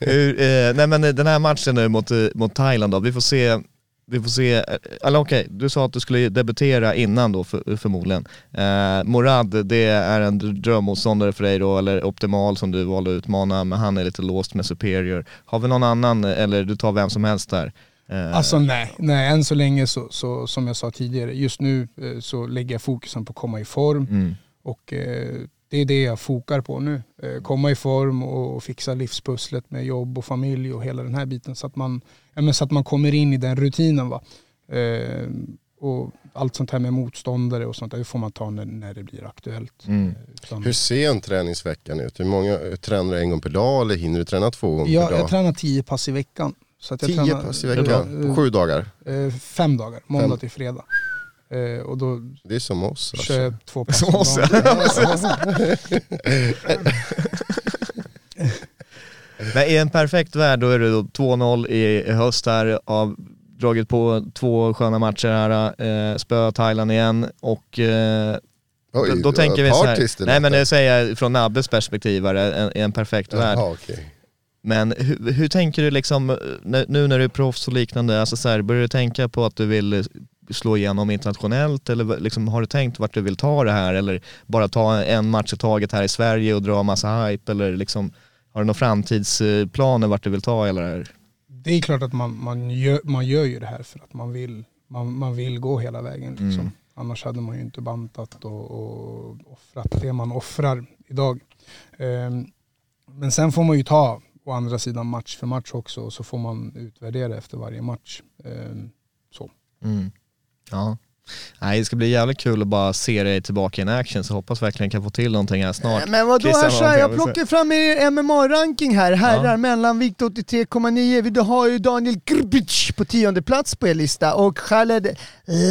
Hur, eh, nej men den här matchen nu mot, eh, mot Thailand då, vi får se vi får se, eh, eller okej, du sa att du skulle debutera innan då för, förmodligen. Eh, Morad, det är en drömmotståndare för dig då, eller optimal som du valde att utmana, men han är lite låst med Superior. Har vi någon annan, eh, eller du tar vem som helst där? Eh, Alltså nej, nej än så länge så, så som jag sa tidigare, just nu eh, så lägger jag fokusen på att komma i form mm. och eh, det är det jag fokar på nu. Eh, komma i form och, fixa livspusslet med jobb och familj och hela den här biten så att man, ja, men så att man kommer in i den rutinen. Va? Eh, och allt sånt här med motståndare och sånt där, det får man ta när, när det blir aktuellt. Mm. Utan, Hur ser en träningsveckan ut? Hur många tränar du en gång per dag eller hinner du träna två gånger jag, per dag? jag tränar tio pass i veckan. Så att jag Tio tränar, pass i veckan, på sju dagar. Eh, fem dagar, måndag Fem. till fredag. Eh, och då Det är som oss. Alltså. kör jag två pass Som om oss, dagen. Men i en perfekt värld då är det då 2-0 i, höst här, har dragit på två sköna matcher här, eh, spö Thailand igen och eh, Oj, då, då tänker vi så här, nej men det säger jag från Nabbes perspektiv här, en, en perfekt värld. Jaha, okej. Men hur, hur tänker du liksom, eh, nu när du är proffs och liknande, alltså så här, börjar du tänka på att du vill eh, slå igenom internationellt eller liksom, har du tänkt vart du vill ta det här eller bara ta en match i taget här i Sverige och dra massa hype eller liksom, har du några framtidsplaner vart du vill ta hela det här? Det är klart att man, man, gör, man gör ju det här för att man vill, man, man vill gå hela vägen. Liksom. Mm. Annars hade man ju inte bantat och, och offrat det man offrar idag. Ehm, men sen får man ju ta å andra sidan match för match också och så får man utvärdera efter varje match. Ehm, så. Mm. Ja. Nej, det ska bli jävligt kul att bara se dig tillbaka in action så hoppas verkligen kan få till någonting här snart. Men vadå Asha, jag plockar fram er MMA-ranking här. Herrar Ja. mellanvikt 83,9. Vi- Du har ju Daniel Grbic på tionde plats på er lista och Khaled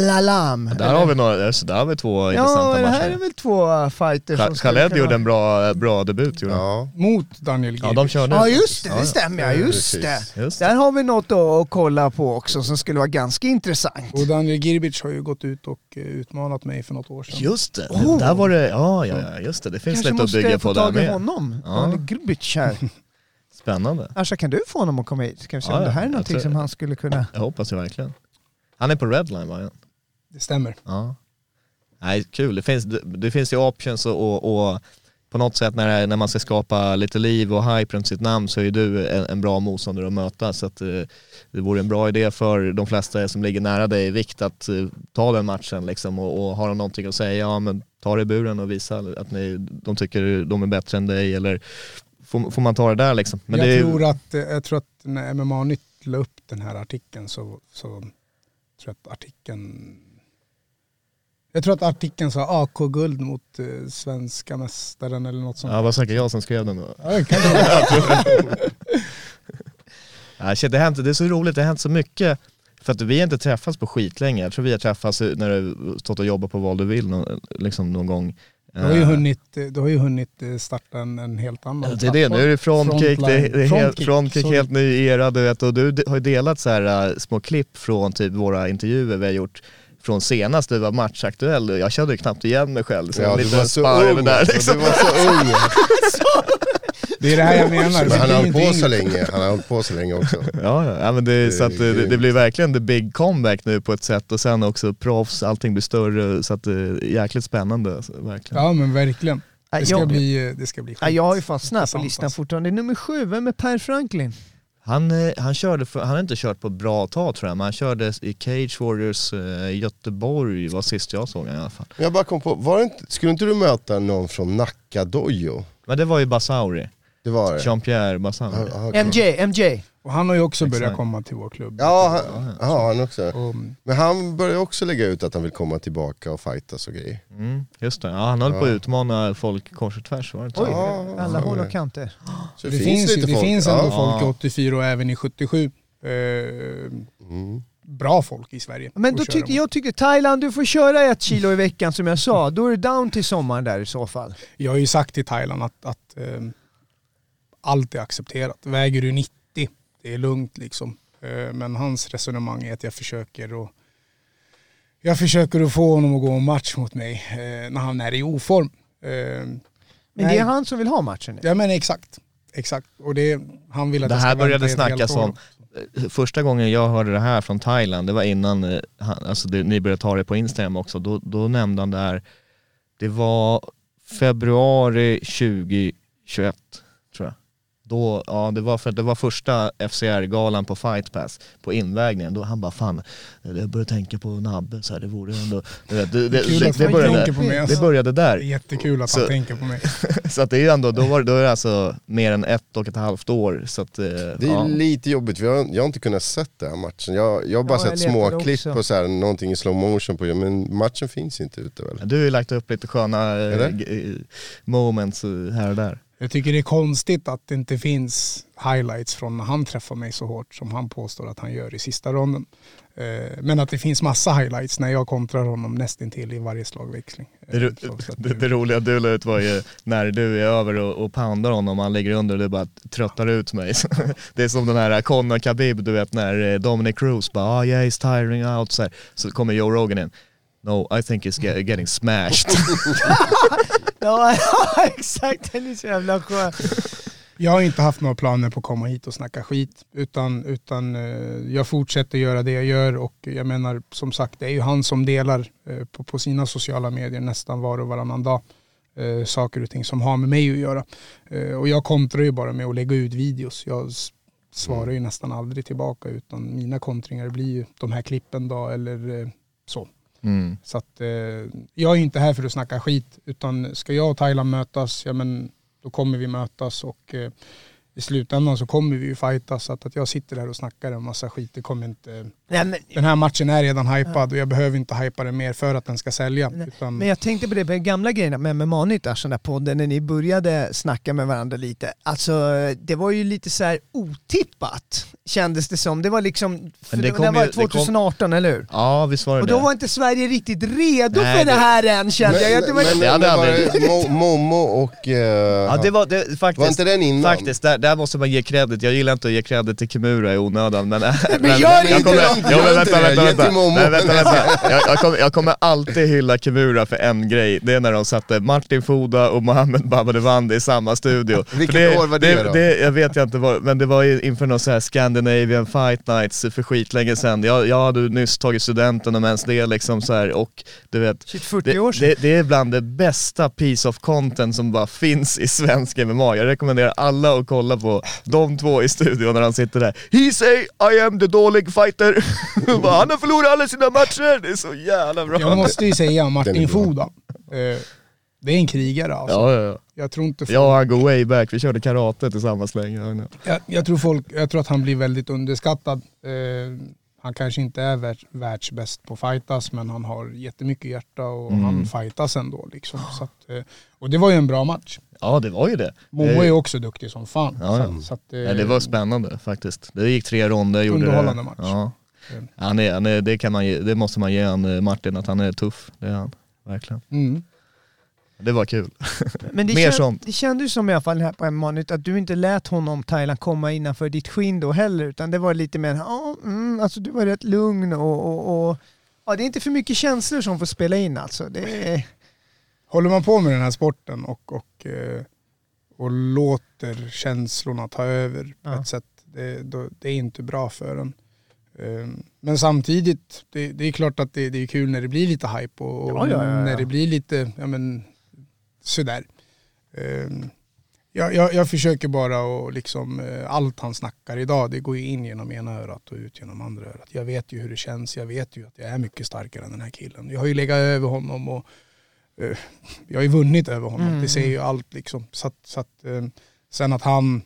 Lalam. Där har vi några, så där har vi två Ja, intressanta det här är matcher. väl två fighters Kha- Khaled gjorde en bra, bra debut gjorde. Ja, Mot Daniel Girgic. Ja, de körde. Ja just det, Ja, det ja. stämmer ja, just det. Just. Där har vi något att, kolla på också som skulle vara ganska intressant. Och Daniel Girbic har ju gått ut och eh, utmanat mig för något år sedan. Just det, Oh. där var det, ja, ja, ja just det, det finns Kanske lite att måste bygga jag på få där tag i med. honom, Ja. Grbic här. Spännande, Asha, kan du få honom att komma hit? Se Ja, om det här är jag någonting tror- som han skulle kunna... jag hoppas ju verkligen. Han är på Redline va? Det stämmer. Ja. Nej, kul. Det finns, det, det finns ju options och, och, och på något sätt när, när man ska skapa lite liv och hype runt sitt namn så är du en, en bra motståndare att möta. Så att, eh, det vore en bra idé för de flesta som ligger nära dig i vikt att eh, ta den matchen liksom, och, och har de någonting att säga, ja men ta det i buren och visa att ni, de tycker de är bättre än dig eller får, får man ta det där liksom. Men jag, det är, tror att, eh, jag tror att när MMA Nytt la upp den här artikeln så, så tror jag att artikeln jag tror att artikeln sa AK-guld mot eh, svenska mästaren eller något sånt. Ja, var säkert jag som skrev den då. Ja, det kan det shit, hänt, det är så roligt, det har hänt så mycket. För att vi har inte träffats på skitlänge. Jag tror vi har träffats när du stått och jobbat på vad du vill någon, liksom någon gång. Du har ju Eh, hunnit, du har ju hunnit eh, starta en, en helt annan det är det, nu är det frontkick, det är, helt, Frontkick, helt ny era du vet. Och du har ju delat så här små klipp från typ våra intervjuer vi har gjort från senast du var matchaktuell. Jag kände ju knappt igen mig själv. Så ja du var så ung där, alltså, liksom. du var så ung. Det är det här jag menar. Men han har hållit på så länge, han har hållit på så länge också. Ja, ja. men det, så att det, det blir verkligen the big comeback nu på ett sätt och sen också proffs, allting blir större så att det är jäkligt spännande. Alltså, verkligen. Ja men verkligen. Det ska jag, bli, eh, det ska bli ja, jag har ju skit. fastnat på listan alltså. fortfarande. Nummer sju, vem är Per Franklin? Han, eh, han, körde för, han har inte kört på ett bra tag tror jag, men han körde i Cage Warriors eh, i Göteborg var sist jag såg honom i alla fall. Jag bara kom på, var inte, skulle inte du möta någon från Nacka Dojo? Men det var ju Basauri, Det var det? Jean-Pierre Basauri. Ja, okej. MJ, MJ. Och han har ju också börjat Exakt. komma till vår klubb. Ja, han, ja, han också. Och, Men han börjar också lägga ut att han vill komma tillbaka och fightas och grejer. Mm, just det, ja, han höll på att Ja. utmana folk kors och tvärs var det inte Oj? Ja, alla ja, håll ja. och kanter. Så det, finns, ju- det finns ändå Ja. folk i 84 och även i 77. Eh, Mm. bra folk i Sverige. Men då tyckte jag tyckte Thailand, du får köra ett kilo i veckan som jag sa. Då är du down till sommaren där i så fall. Jag har ju sagt till Thailand att, att eh, allt är accepterat. Väger du 90, det är lugnt liksom. Eh, men hans resonemang är att jag försöker och jag försöker att få honom att gå en match mot mig eh, när han är i oform. Eh, Men nej. det är han som vill ha matchen nu. Ja men exakt. Exakt. Och det, han vill att Det här började snackas om, första gången jag hörde det här från Thailand, det var innan alltså det, ni började ta det på Instagram också, då, då nämnde han det här, det var februari 2021 tror jag. Då, ja det var för att det var första FCR-galan på Fight Pass på invägningen, då han bara fan, jag började tänka på Nabbe så här, det vore ändå, det, det, Kul det, att det, började, tänker på mig. det Alltså. började där. jättekul att Så- han tänker på mig. Så att det är ju ändå, då, var, då är det alltså mer än ett och ett halvt år. Så att, eh, Det är ja. lite jobbigt, vi har, jag har inte kunnat sett den här matchen. Jag, jag har bara Ja, jag sett letade små klipp också. och så här, någonting i slow motion på men matchen finns inte ute väl? Du har ju lagt upp lite sköna eh, eh, moments här och där. Jag tycker det är konstigt att det inte finns highlights från när han träffar mig så hårt som han påstår att han gör i sista ronden. Eh, Men att det finns massa highlights när jag kontrar honom nästintill i varje slagväxling. Det, Eh, ro- så att det, det roliga du la ut var ju när du är över och, och poundar honom han ligger under och du bara tröttar ut mig. Det är som den här Conor Khabib, du vet när eh, Dominic Cruz bara oh, yeah he's tiring out så, här. så kommer Joe Rogan in. No, I think he's get, getting smashed. Ja, exakt, den är så jävla skön. Jag har inte haft några planer på att komma hit och snacka skit utan, utan eh, jag fortsätter göra det jag gör och jag menar som sagt det är ju han som delar eh, på, på sina sociala medier nästan var och varannan dag eh, saker och ting som har med mig att göra. Eh, och jag kontrar ju bara med att lägga ut videos. Jag svarar ju nästan aldrig tillbaka utan mina kontringar blir ju de här klippen då eller eh, så. Mm. Så att, eh, jag är inte här för att snacka skit utan ska jag och Thailand mötas, ja men då kommer vi mötas och eh, i slutändan så kommer vi ju fightas. Så att, att jag sitter här och snackar en massa skit, det kommer inte... Nej, men, Den här matchen är redan hypad och jag behöver inte hypa den mer för att den ska sälja. Nej, Utan, men jag tänkte på det, på de gamla grejerna med MMA-nytt, alltså den där podden, när ni började snacka med varandra lite. Alltså det var ju lite så här otippat, kändes det som. Det var liksom, för det det, kom det var ju- det kom- 2018, eller hur? Ja visst var det Och då det. var inte Sverige riktigt redo Nej, för det det- här än kände jag. jag. Det var, men, Det hade men aldrig- det Mo- Momo och... eh, Ja det var det, faktiskt. Var inte den innan? Faktiskt, där, där måste man ge credit. Jag gillar inte att ge credit till Kimura i onödan men... men, gör jag inte kommer, det! Jo men vänta, inte det! vänta, vänta. till Momo. Nej, vänta, vänta. Jag, jag, kommer, jag kommer alltid hylla Kimura för en grej. Det är när de satte Martin Foda och Mohammed Babadevandi i samma studio. Vilket För år var det då? det? Jag vet jag inte vad, men det var ju inför någon så här Scandinavian Fight Nights för skitlänge sedan. Jag, jag hade nyss tagit studenten om ens det liksom så här och du vet shit, 40 det, år sedan. det, det är bland det bästa piece of content som bara finns i svensk MMA. Jag rekommenderar alla att kolla på de två i studion när han sitter där. He say I am the dålig fighter. Han har förlorat alla sina matcher. Det är så jävla bra. jag måste ju säga Martin. Foda. Eh, det är en krigare alltså. Ja, ja, ja. Jag tror inte Jag och han går way back, vi körde karate tillsammans länge. Jag, jag, tror folk, jag tror att han blir väldigt underskattad. Eh, han kanske inte är världs, världsbäst på fightas men han har jättemycket hjärta och Mm. han fightas ändå. Liksom. Att, eh, och det var ju en bra match. Ja det var ju det. Momo Eh, är också duktig som fan. Ja, ja. Så, att, eh, Ja, det var spännande faktiskt. Det gick tre ronder. Gjorde Underhållande det. match. Ja. Mm. Han är, han är, det, kan man, ge- det måste man ge han, eh, Martin, att han är tuff. Det är han, verkligen. Mm. Det var kul. Men det, Mer känd, sånt. det kändes som i alla fall här på MMA-nytt att du inte lät honom, Thailand, komma innanför ditt skinn då heller, utan det var lite mer, ja, mm, alltså du var rätt lugn och, och, och ja, det är inte för mycket känslor som får spela in alltså. Det är, Håller man på med den här sporten och, och, eh, och låter känslorna ta över på Ja. ett sätt, det, då, det är inte bra för en. Eh, Men samtidigt, det, det är klart att det, det är kul när det blir lite hype och, och Ja, ja, när det blir lite, ja men sådär. Eh, Jag, jag, jag försöker bara och liksom, eh, allt han snackar idag, det går ju in genom ena örat och ut genom andra örat. Jag vet ju hur det känns, jag vet ju att jag är mycket starkare än den här killen. Jag har ju legat över honom och eh, jag har ju vunnit över honom. Mm. Det säger ju allt liksom. Så att, så att, eh, sen att han,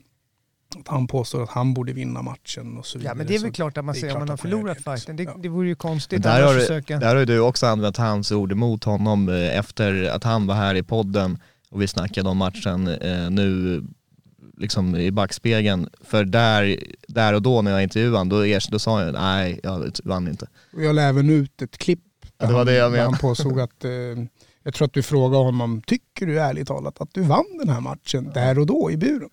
att han påstår att han borde vinna matchen och så vidare. ja men det är väl klart att man säger om man har förlorat det, fighten. Det, Ja. det vore ju konstigt där har, försöka... där har ju du också använt hans ord emot honom eh, efter att han var här i podden och vi snackade om matchen eh, nu liksom i backspegeln. För där, där och då när jag intervjuade honom, då, då sa jag nej, jag vann inte. Och jag la även ut ett klipp Ja, det var det jag där han påstod att, eh, jag tror att du frågade honom, tycker du ärligt talat att du vann den här matchen där och då i buren?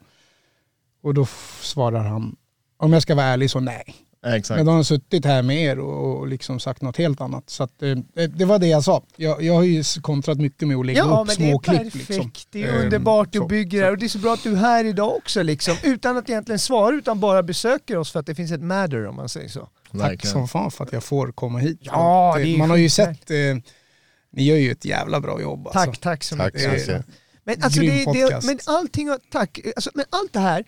Och då svarar han, om jag ska vara ärlig så nej. Exakt. Men då har han suttit här med er och, liksom sagt något helt annat. Så att, eh, det, var det jag sa. Jag, jag har ju kontrat mycket med att lägga Ja upp men det små är klipp. perfekt, Liksom. det är underbart, du så, bygger här och det är så bra att du är här idag också liksom. Utan att egentligen svara utan bara besöker oss för att det finns ett matter om man säger så. Tack Verkligen. som fan för att jag får komma hit. Ja, Det- det är Man har ju sett, eh, ni gör ju ett jävla bra jobb. Tack, Alltså. tack så Tack mycket. så Det är- mycket. Men, alltså det, det, men allting, tack, alltså, men allt det här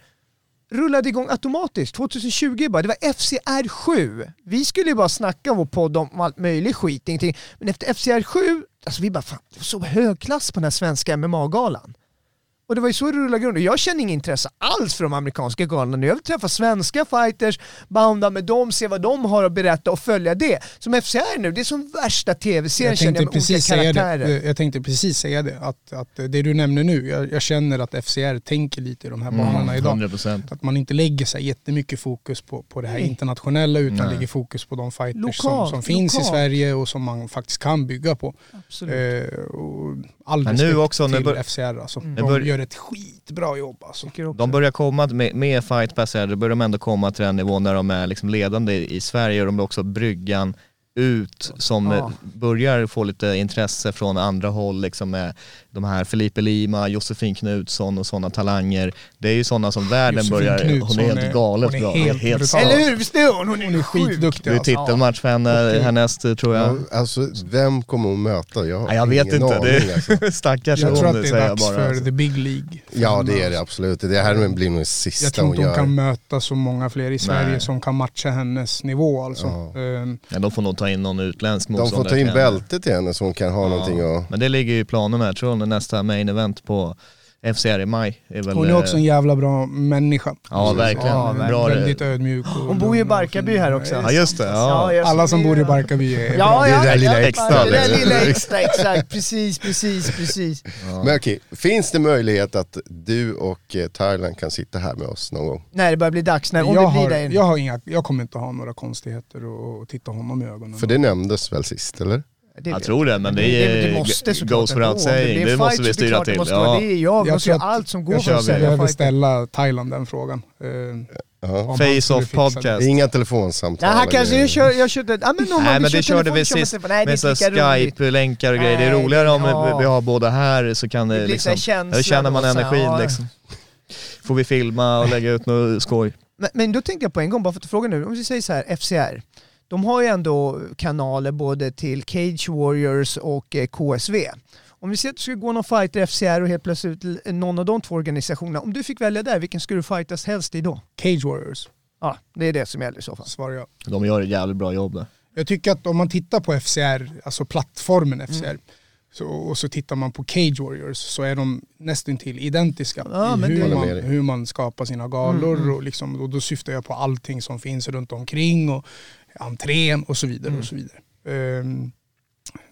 rullade igång automatiskt 2020 bara. Det var FCR7. Vi skulle ju bara snacka vår podd om allt möjligt skit, ingenting. Men efter FCR7, alltså vi bara fan, det var så hög klass på den här svenska MMA-galan. Och det var ju så det rullade. Och Jag känner inget intresse alls för de amerikanska galorna nu. Jag vill träffa svenska fighters, bounda med dem, se vad de har att berätta och följa det. Som FCR nu, det är som värsta tv-serien Jag känner jag med olika precis säga det. jag tänkte precis säga det, att, att det du nämner nu, jag, jag känner att FCR tänker lite i de här banorna idag. 100%. Att man inte lägger sig jättemycket fokus på, på det här Nej. internationella utan Nej. lägger fokus på de fighters Lokalt, som, som finns lokalt. i Sverige och som man faktiskt kan bygga på. Absolut. Eh, och all Men nu respekt också, till bör- FCR alltså. Mm. De bör- gör ett skitbra jobb alltså. De börjar komma med, med Fight Pass då börjar de ändå komma till den nivån där de är liksom ledande i i Sverige och de är också bryggan ut som Ja. eh, börjar få lite intresse från andra håll liksom med de här Felipe Lima, Josefin Knutsson och sådana talanger. Det är ju sådana som världen Josefin börjar, hon Knutsson är helt är- galet hon är bra. helt helt. Eller hur? Visst är hon? Hon är, Hon är skitduktig Det är alltså. titelmatch för henne eh, härnäst tror jag. Ja, alltså vem kommer hon möta? Jag har Ja, jag vet ingen inte, aning, det alltså. stackars Jag tror hon att det säger är dags bara. för alltså. the big League. Ja det är det absolut. Det här blir nog sista Jag tror hon inte hon gör. kan möta så många fler i Sverige Nej. som kan matcha hennes nivå alltså. Ja. Ehm, Ja, de får nog ta in någon utländsk De motståndare. får ta in bältet till henne så hon kan ha någonting att... Men det ligger ju i planen jag tror hon är nästa main event på FCR i maj. Är väl, Hon är också en eh, jävla bra människa. Ja verkligen. Ja, Bra, väldigt ödmjuk. och Hon bor ju i Barkarby här också. ja just det, ja. Alla som bor i Barkarby är Ja, bra. ja, Det där lilla ja, extra, Det där det. lilla extra, exakt. Precis, precis, precis. Men okej, finns det möjlighet att du och eh, Thailand kan sitta här med oss någon gång? När det börjar bli dags, när, om jag, det blir har, det. jag, har inga, jag kommer inte ha några konstigheter och, och titta honom i ögonen. För det nämndes väl sist eller? Det Jag tror det, men det, det, är, det måste såklart goes without saying. Det, en måste vi det styra klart det till. måste Ja. det. Jag, Jag måste göra allt som går jag för att sälja behöver fighter. ställa Thailand den frågan. Ja. han Face off det. podcast. Inga telefonsamtal? Ja, han kanske, jag kör, jag körde, ja men Nej men vill det körde vi sist. Nej det med. Skype-länkar och grejer. Det är roligare om ja. vi, har båda här så kan det Det liksom, då känner man energin liksom. Får vi filma och lägga ut något skoj. Men, men då tänkte jag på en gång, bara för att fråga nu, om vi säger så här, FCR. De har ju ändå kanaler både till Cage Warriors och eh, KSV. Om vi säger att du skulle gå någon fighter FCR och helt plötsligt någon av de två organisationerna, om du fick välja där, vilken skulle du fightas helst i då? Cage Warriors, Ja, det är det som gäller i så fall. svarar jag. De gör ett jävligt bra jobb där. Jag tycker att om man tittar på FCR, alltså plattformen FCR, Mm. så, och så tittar man på Cage Warriors så är de nästan till identiska Ja, i men hur, man, hur man skapar sina galor Mm, mm. och, liksom, och då syftar jag på allting som finns runt omkring och entrén och så vidare. Mm. Och så vidare. Ehm,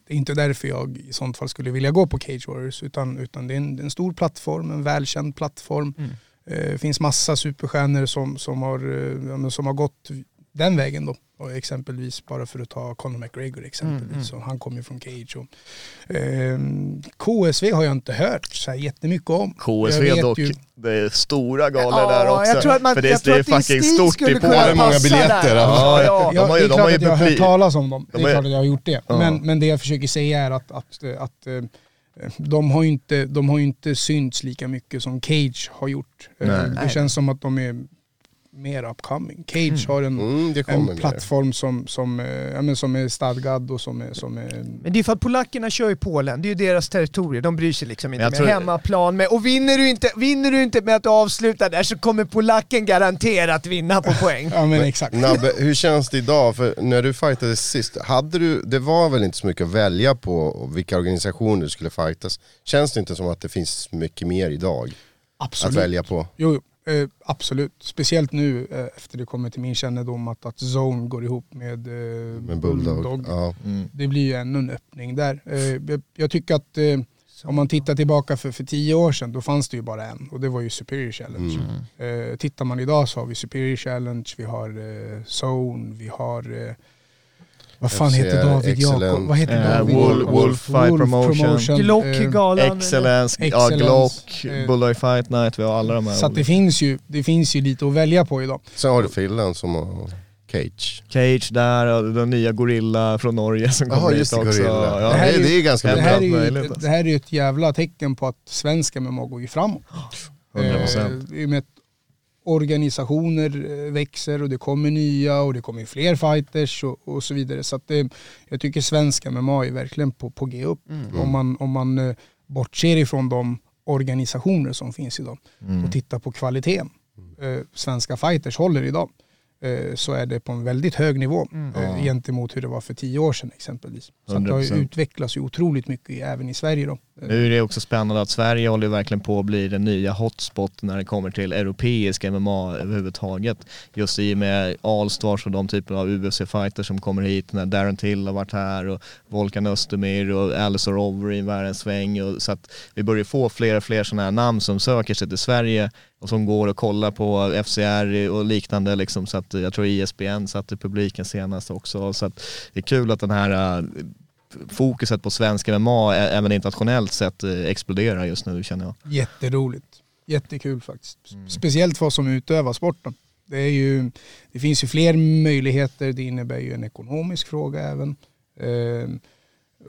det är inte därför jag i sånt fall skulle vilja gå på Cage Warriors utan, utan det är en, en stor plattform, en välkänd plattform. Mm. Eh, Det finns massa superstjärnor som, som, har, eh, som har gått den vägen då. Och exempelvis bara för att ta Conor McGregor exempelvis. Mm, Så han kommer ju från Cage. Och, ehm, KSV har jag inte hört så här jättemycket om. KSV dock, ju- det är stora galor Ja, där också. jag tror att man- För det, jag tror det är fucking stort i Polen. många passa biljetter, där. alltså. Ja, ja. De har ju- det är de klart har ju att jag har hört talas om dem. Det De är är- klart att jag har gjort det. Ja. Men, men det jag försöker säga är att, att, att eh, de har ju inte, de har inte synts lika mycket som Cage har gjort. Eh, Nej. Det Nej. känns som att de är mer upcoming. Cage har en, Mm, en plattform som, som, eh, ja, men som är stadgad och som är... Som är Men det är för att polackerna kör i Polen, det är ju deras territorium, de bryr sig liksom inte Jag med tror- hemmaplan med. Och vinner du, inte, vinner du inte med att du avslutar där så kommer polacken garanterat vinna på poäng. ja men exakt. Nabbe, hur känns det idag? För när du fightades sist, hade du, det var väl inte så mycket att välja på och vilka organisationer du skulle fightas. Känns det inte som att det finns mycket mer idag att Absolut. välja på? Jo, jo, eh, absolut. Speciellt nu eh, efter det kommer till min kännedom att, att Zone går ihop med, eh, Med Bulldog? Ja. Mm. Det blir ju ännu en öppning där. Eh, jag, jag tycker att eh, om man tittar tillbaka för, för tio år sedan, då fanns det ju bara en och det var ju Superior Challenge. Mm. Eh, tittar man idag så har vi Superior Challenge, vi har eh, Zone, vi har... Vad fan FCR, heter David Jakob? Vad heter Eh, David Wolf- Jakob? Wolf Fight Promotion. Glock eh, galan. Excellence, ja, Glock, eh, Bulldog Fight Night, vi har alla de här. Så att det, finns ju, det finns ju lite att välja på idag. Sen har du Finland som har Cage. Cage där, och den nya Gorilla från Norge som kommer just hit det, också. Gorilla. Ja. Det här det, är ju- det är ganska det här, är möjligt, ju, det här är ju ett jävla tecken på att svenska MMA går ju framåt. 100%. Eh, I och med att organisationer eh, växer och det kommer nya och det kommer fler fighters och, och så vidare. Så att det, jag tycker svenska MMA är verkligen på, på G upp. Mm. Om man, om man eh, bortser ifrån de organisationer som finns idag Mm. och tittar på kvaliteten. eh, svenska fighters håller idag eh, så är det på en väldigt hög nivå eh, Ja. gentemot hur det var för tio år sedan exempelvis. Så det har ju 100%. utvecklats ju otroligt mycket även i Sverige då. Nu är det också spännande att Sverige håller ju verkligen på att bli den nya hotspot när det kommer till europeisk MMA överhuvudtaget. Just i och med Allstars och de typer av UFC-fighters som kommer hit när Darren Till har varit här och Volkan Östermyr och Alice Overeem var en sväng. Och, så att vi börjar få fler och fler sådana här namn som söker sig till Sverige och som går och kollar på FCR och liknande liksom. Så att jag tror ISBN satt i publiken senast också. Så att det är kul att den här fokuset på svensk MMA även internationellt sett eh, exploderar just nu känner jag. Jätteroligt. Jättekul faktiskt. Speciellt för oss som utövar sporten. Det, är ju, det finns ju fler möjligheter, det innebär ju en ekonomisk fråga även. Eh,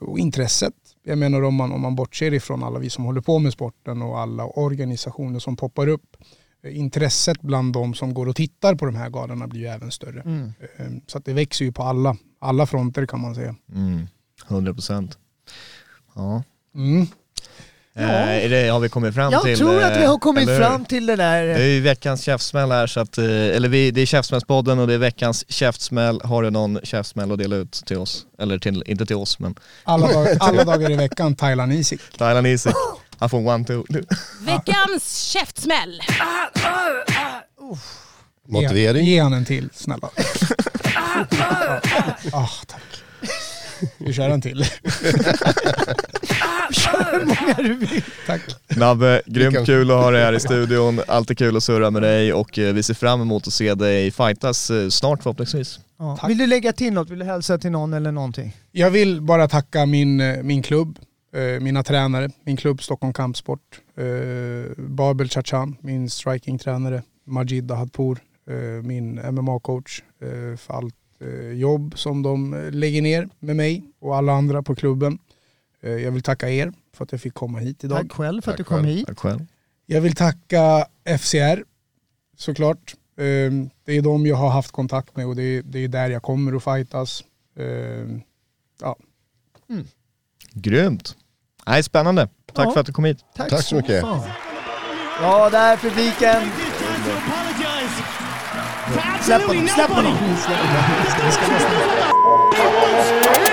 och intresset. Jag menar om man, om man bortser ifrån alla vi som håller på med sporten och alla organisationer som poppar upp. Eh, intresset bland de som går och tittar på de här galorna blir ju även större. Mm. Eh, så att det växer ju på alla, alla fronter kan man säga. Mm. 100 procent. Ja. Mm. Eh, är det, har vi kommit fram Jag till... tror att vi eh, har kommit eller hur? fram till det där. Det är ju veckans käftsmäll här så att, eh, eller vi, det är käftsmällspodden och det är veckans käftsmäll. Har du någon käftsmäll att dela ut till oss? Eller till, inte till oss men Alla, dag, alla dagar i veckan, Thailand Isik. Thailand Isik. Han får one two. Veckans käftsmäll. Motivering? Ge, ge han en till, snälla. Ah, tack. Vi kör en till. Hur många du vill. Tack. Nabbe, grymt kul att ha dig här i studion. Alltid kul att surra med dig och eh, vi ser fram emot att se dig fightas eh, snart förhoppningsvis. Ja. Vill du lägga till något? Vill du hälsa till någon eller någonting? Jag vill bara tacka min, eh, min klubb, mina tränare, min klubb Stockholm Kampsport, Babel Chachan, min strikingtränare, Majid Dahadpour, min MMA-coach för allt jobb som de eh, lägger ner med mig och alla andra på klubben. Eh, jag vill tacka er för att jag fick komma hit idag. Tack själv för att Tack du kom själv. hit. Tack själv. Jag vill tacka FCR såklart. Eh, Det är de jag har haft kontakt med och det är, där jag kommer att fightas. Eh, Grymt. Nej, spännande. Tack Ja. för att du kom hit. Tack så mycket. fan. Ja, där är publiken. Slap him, slap him. on him.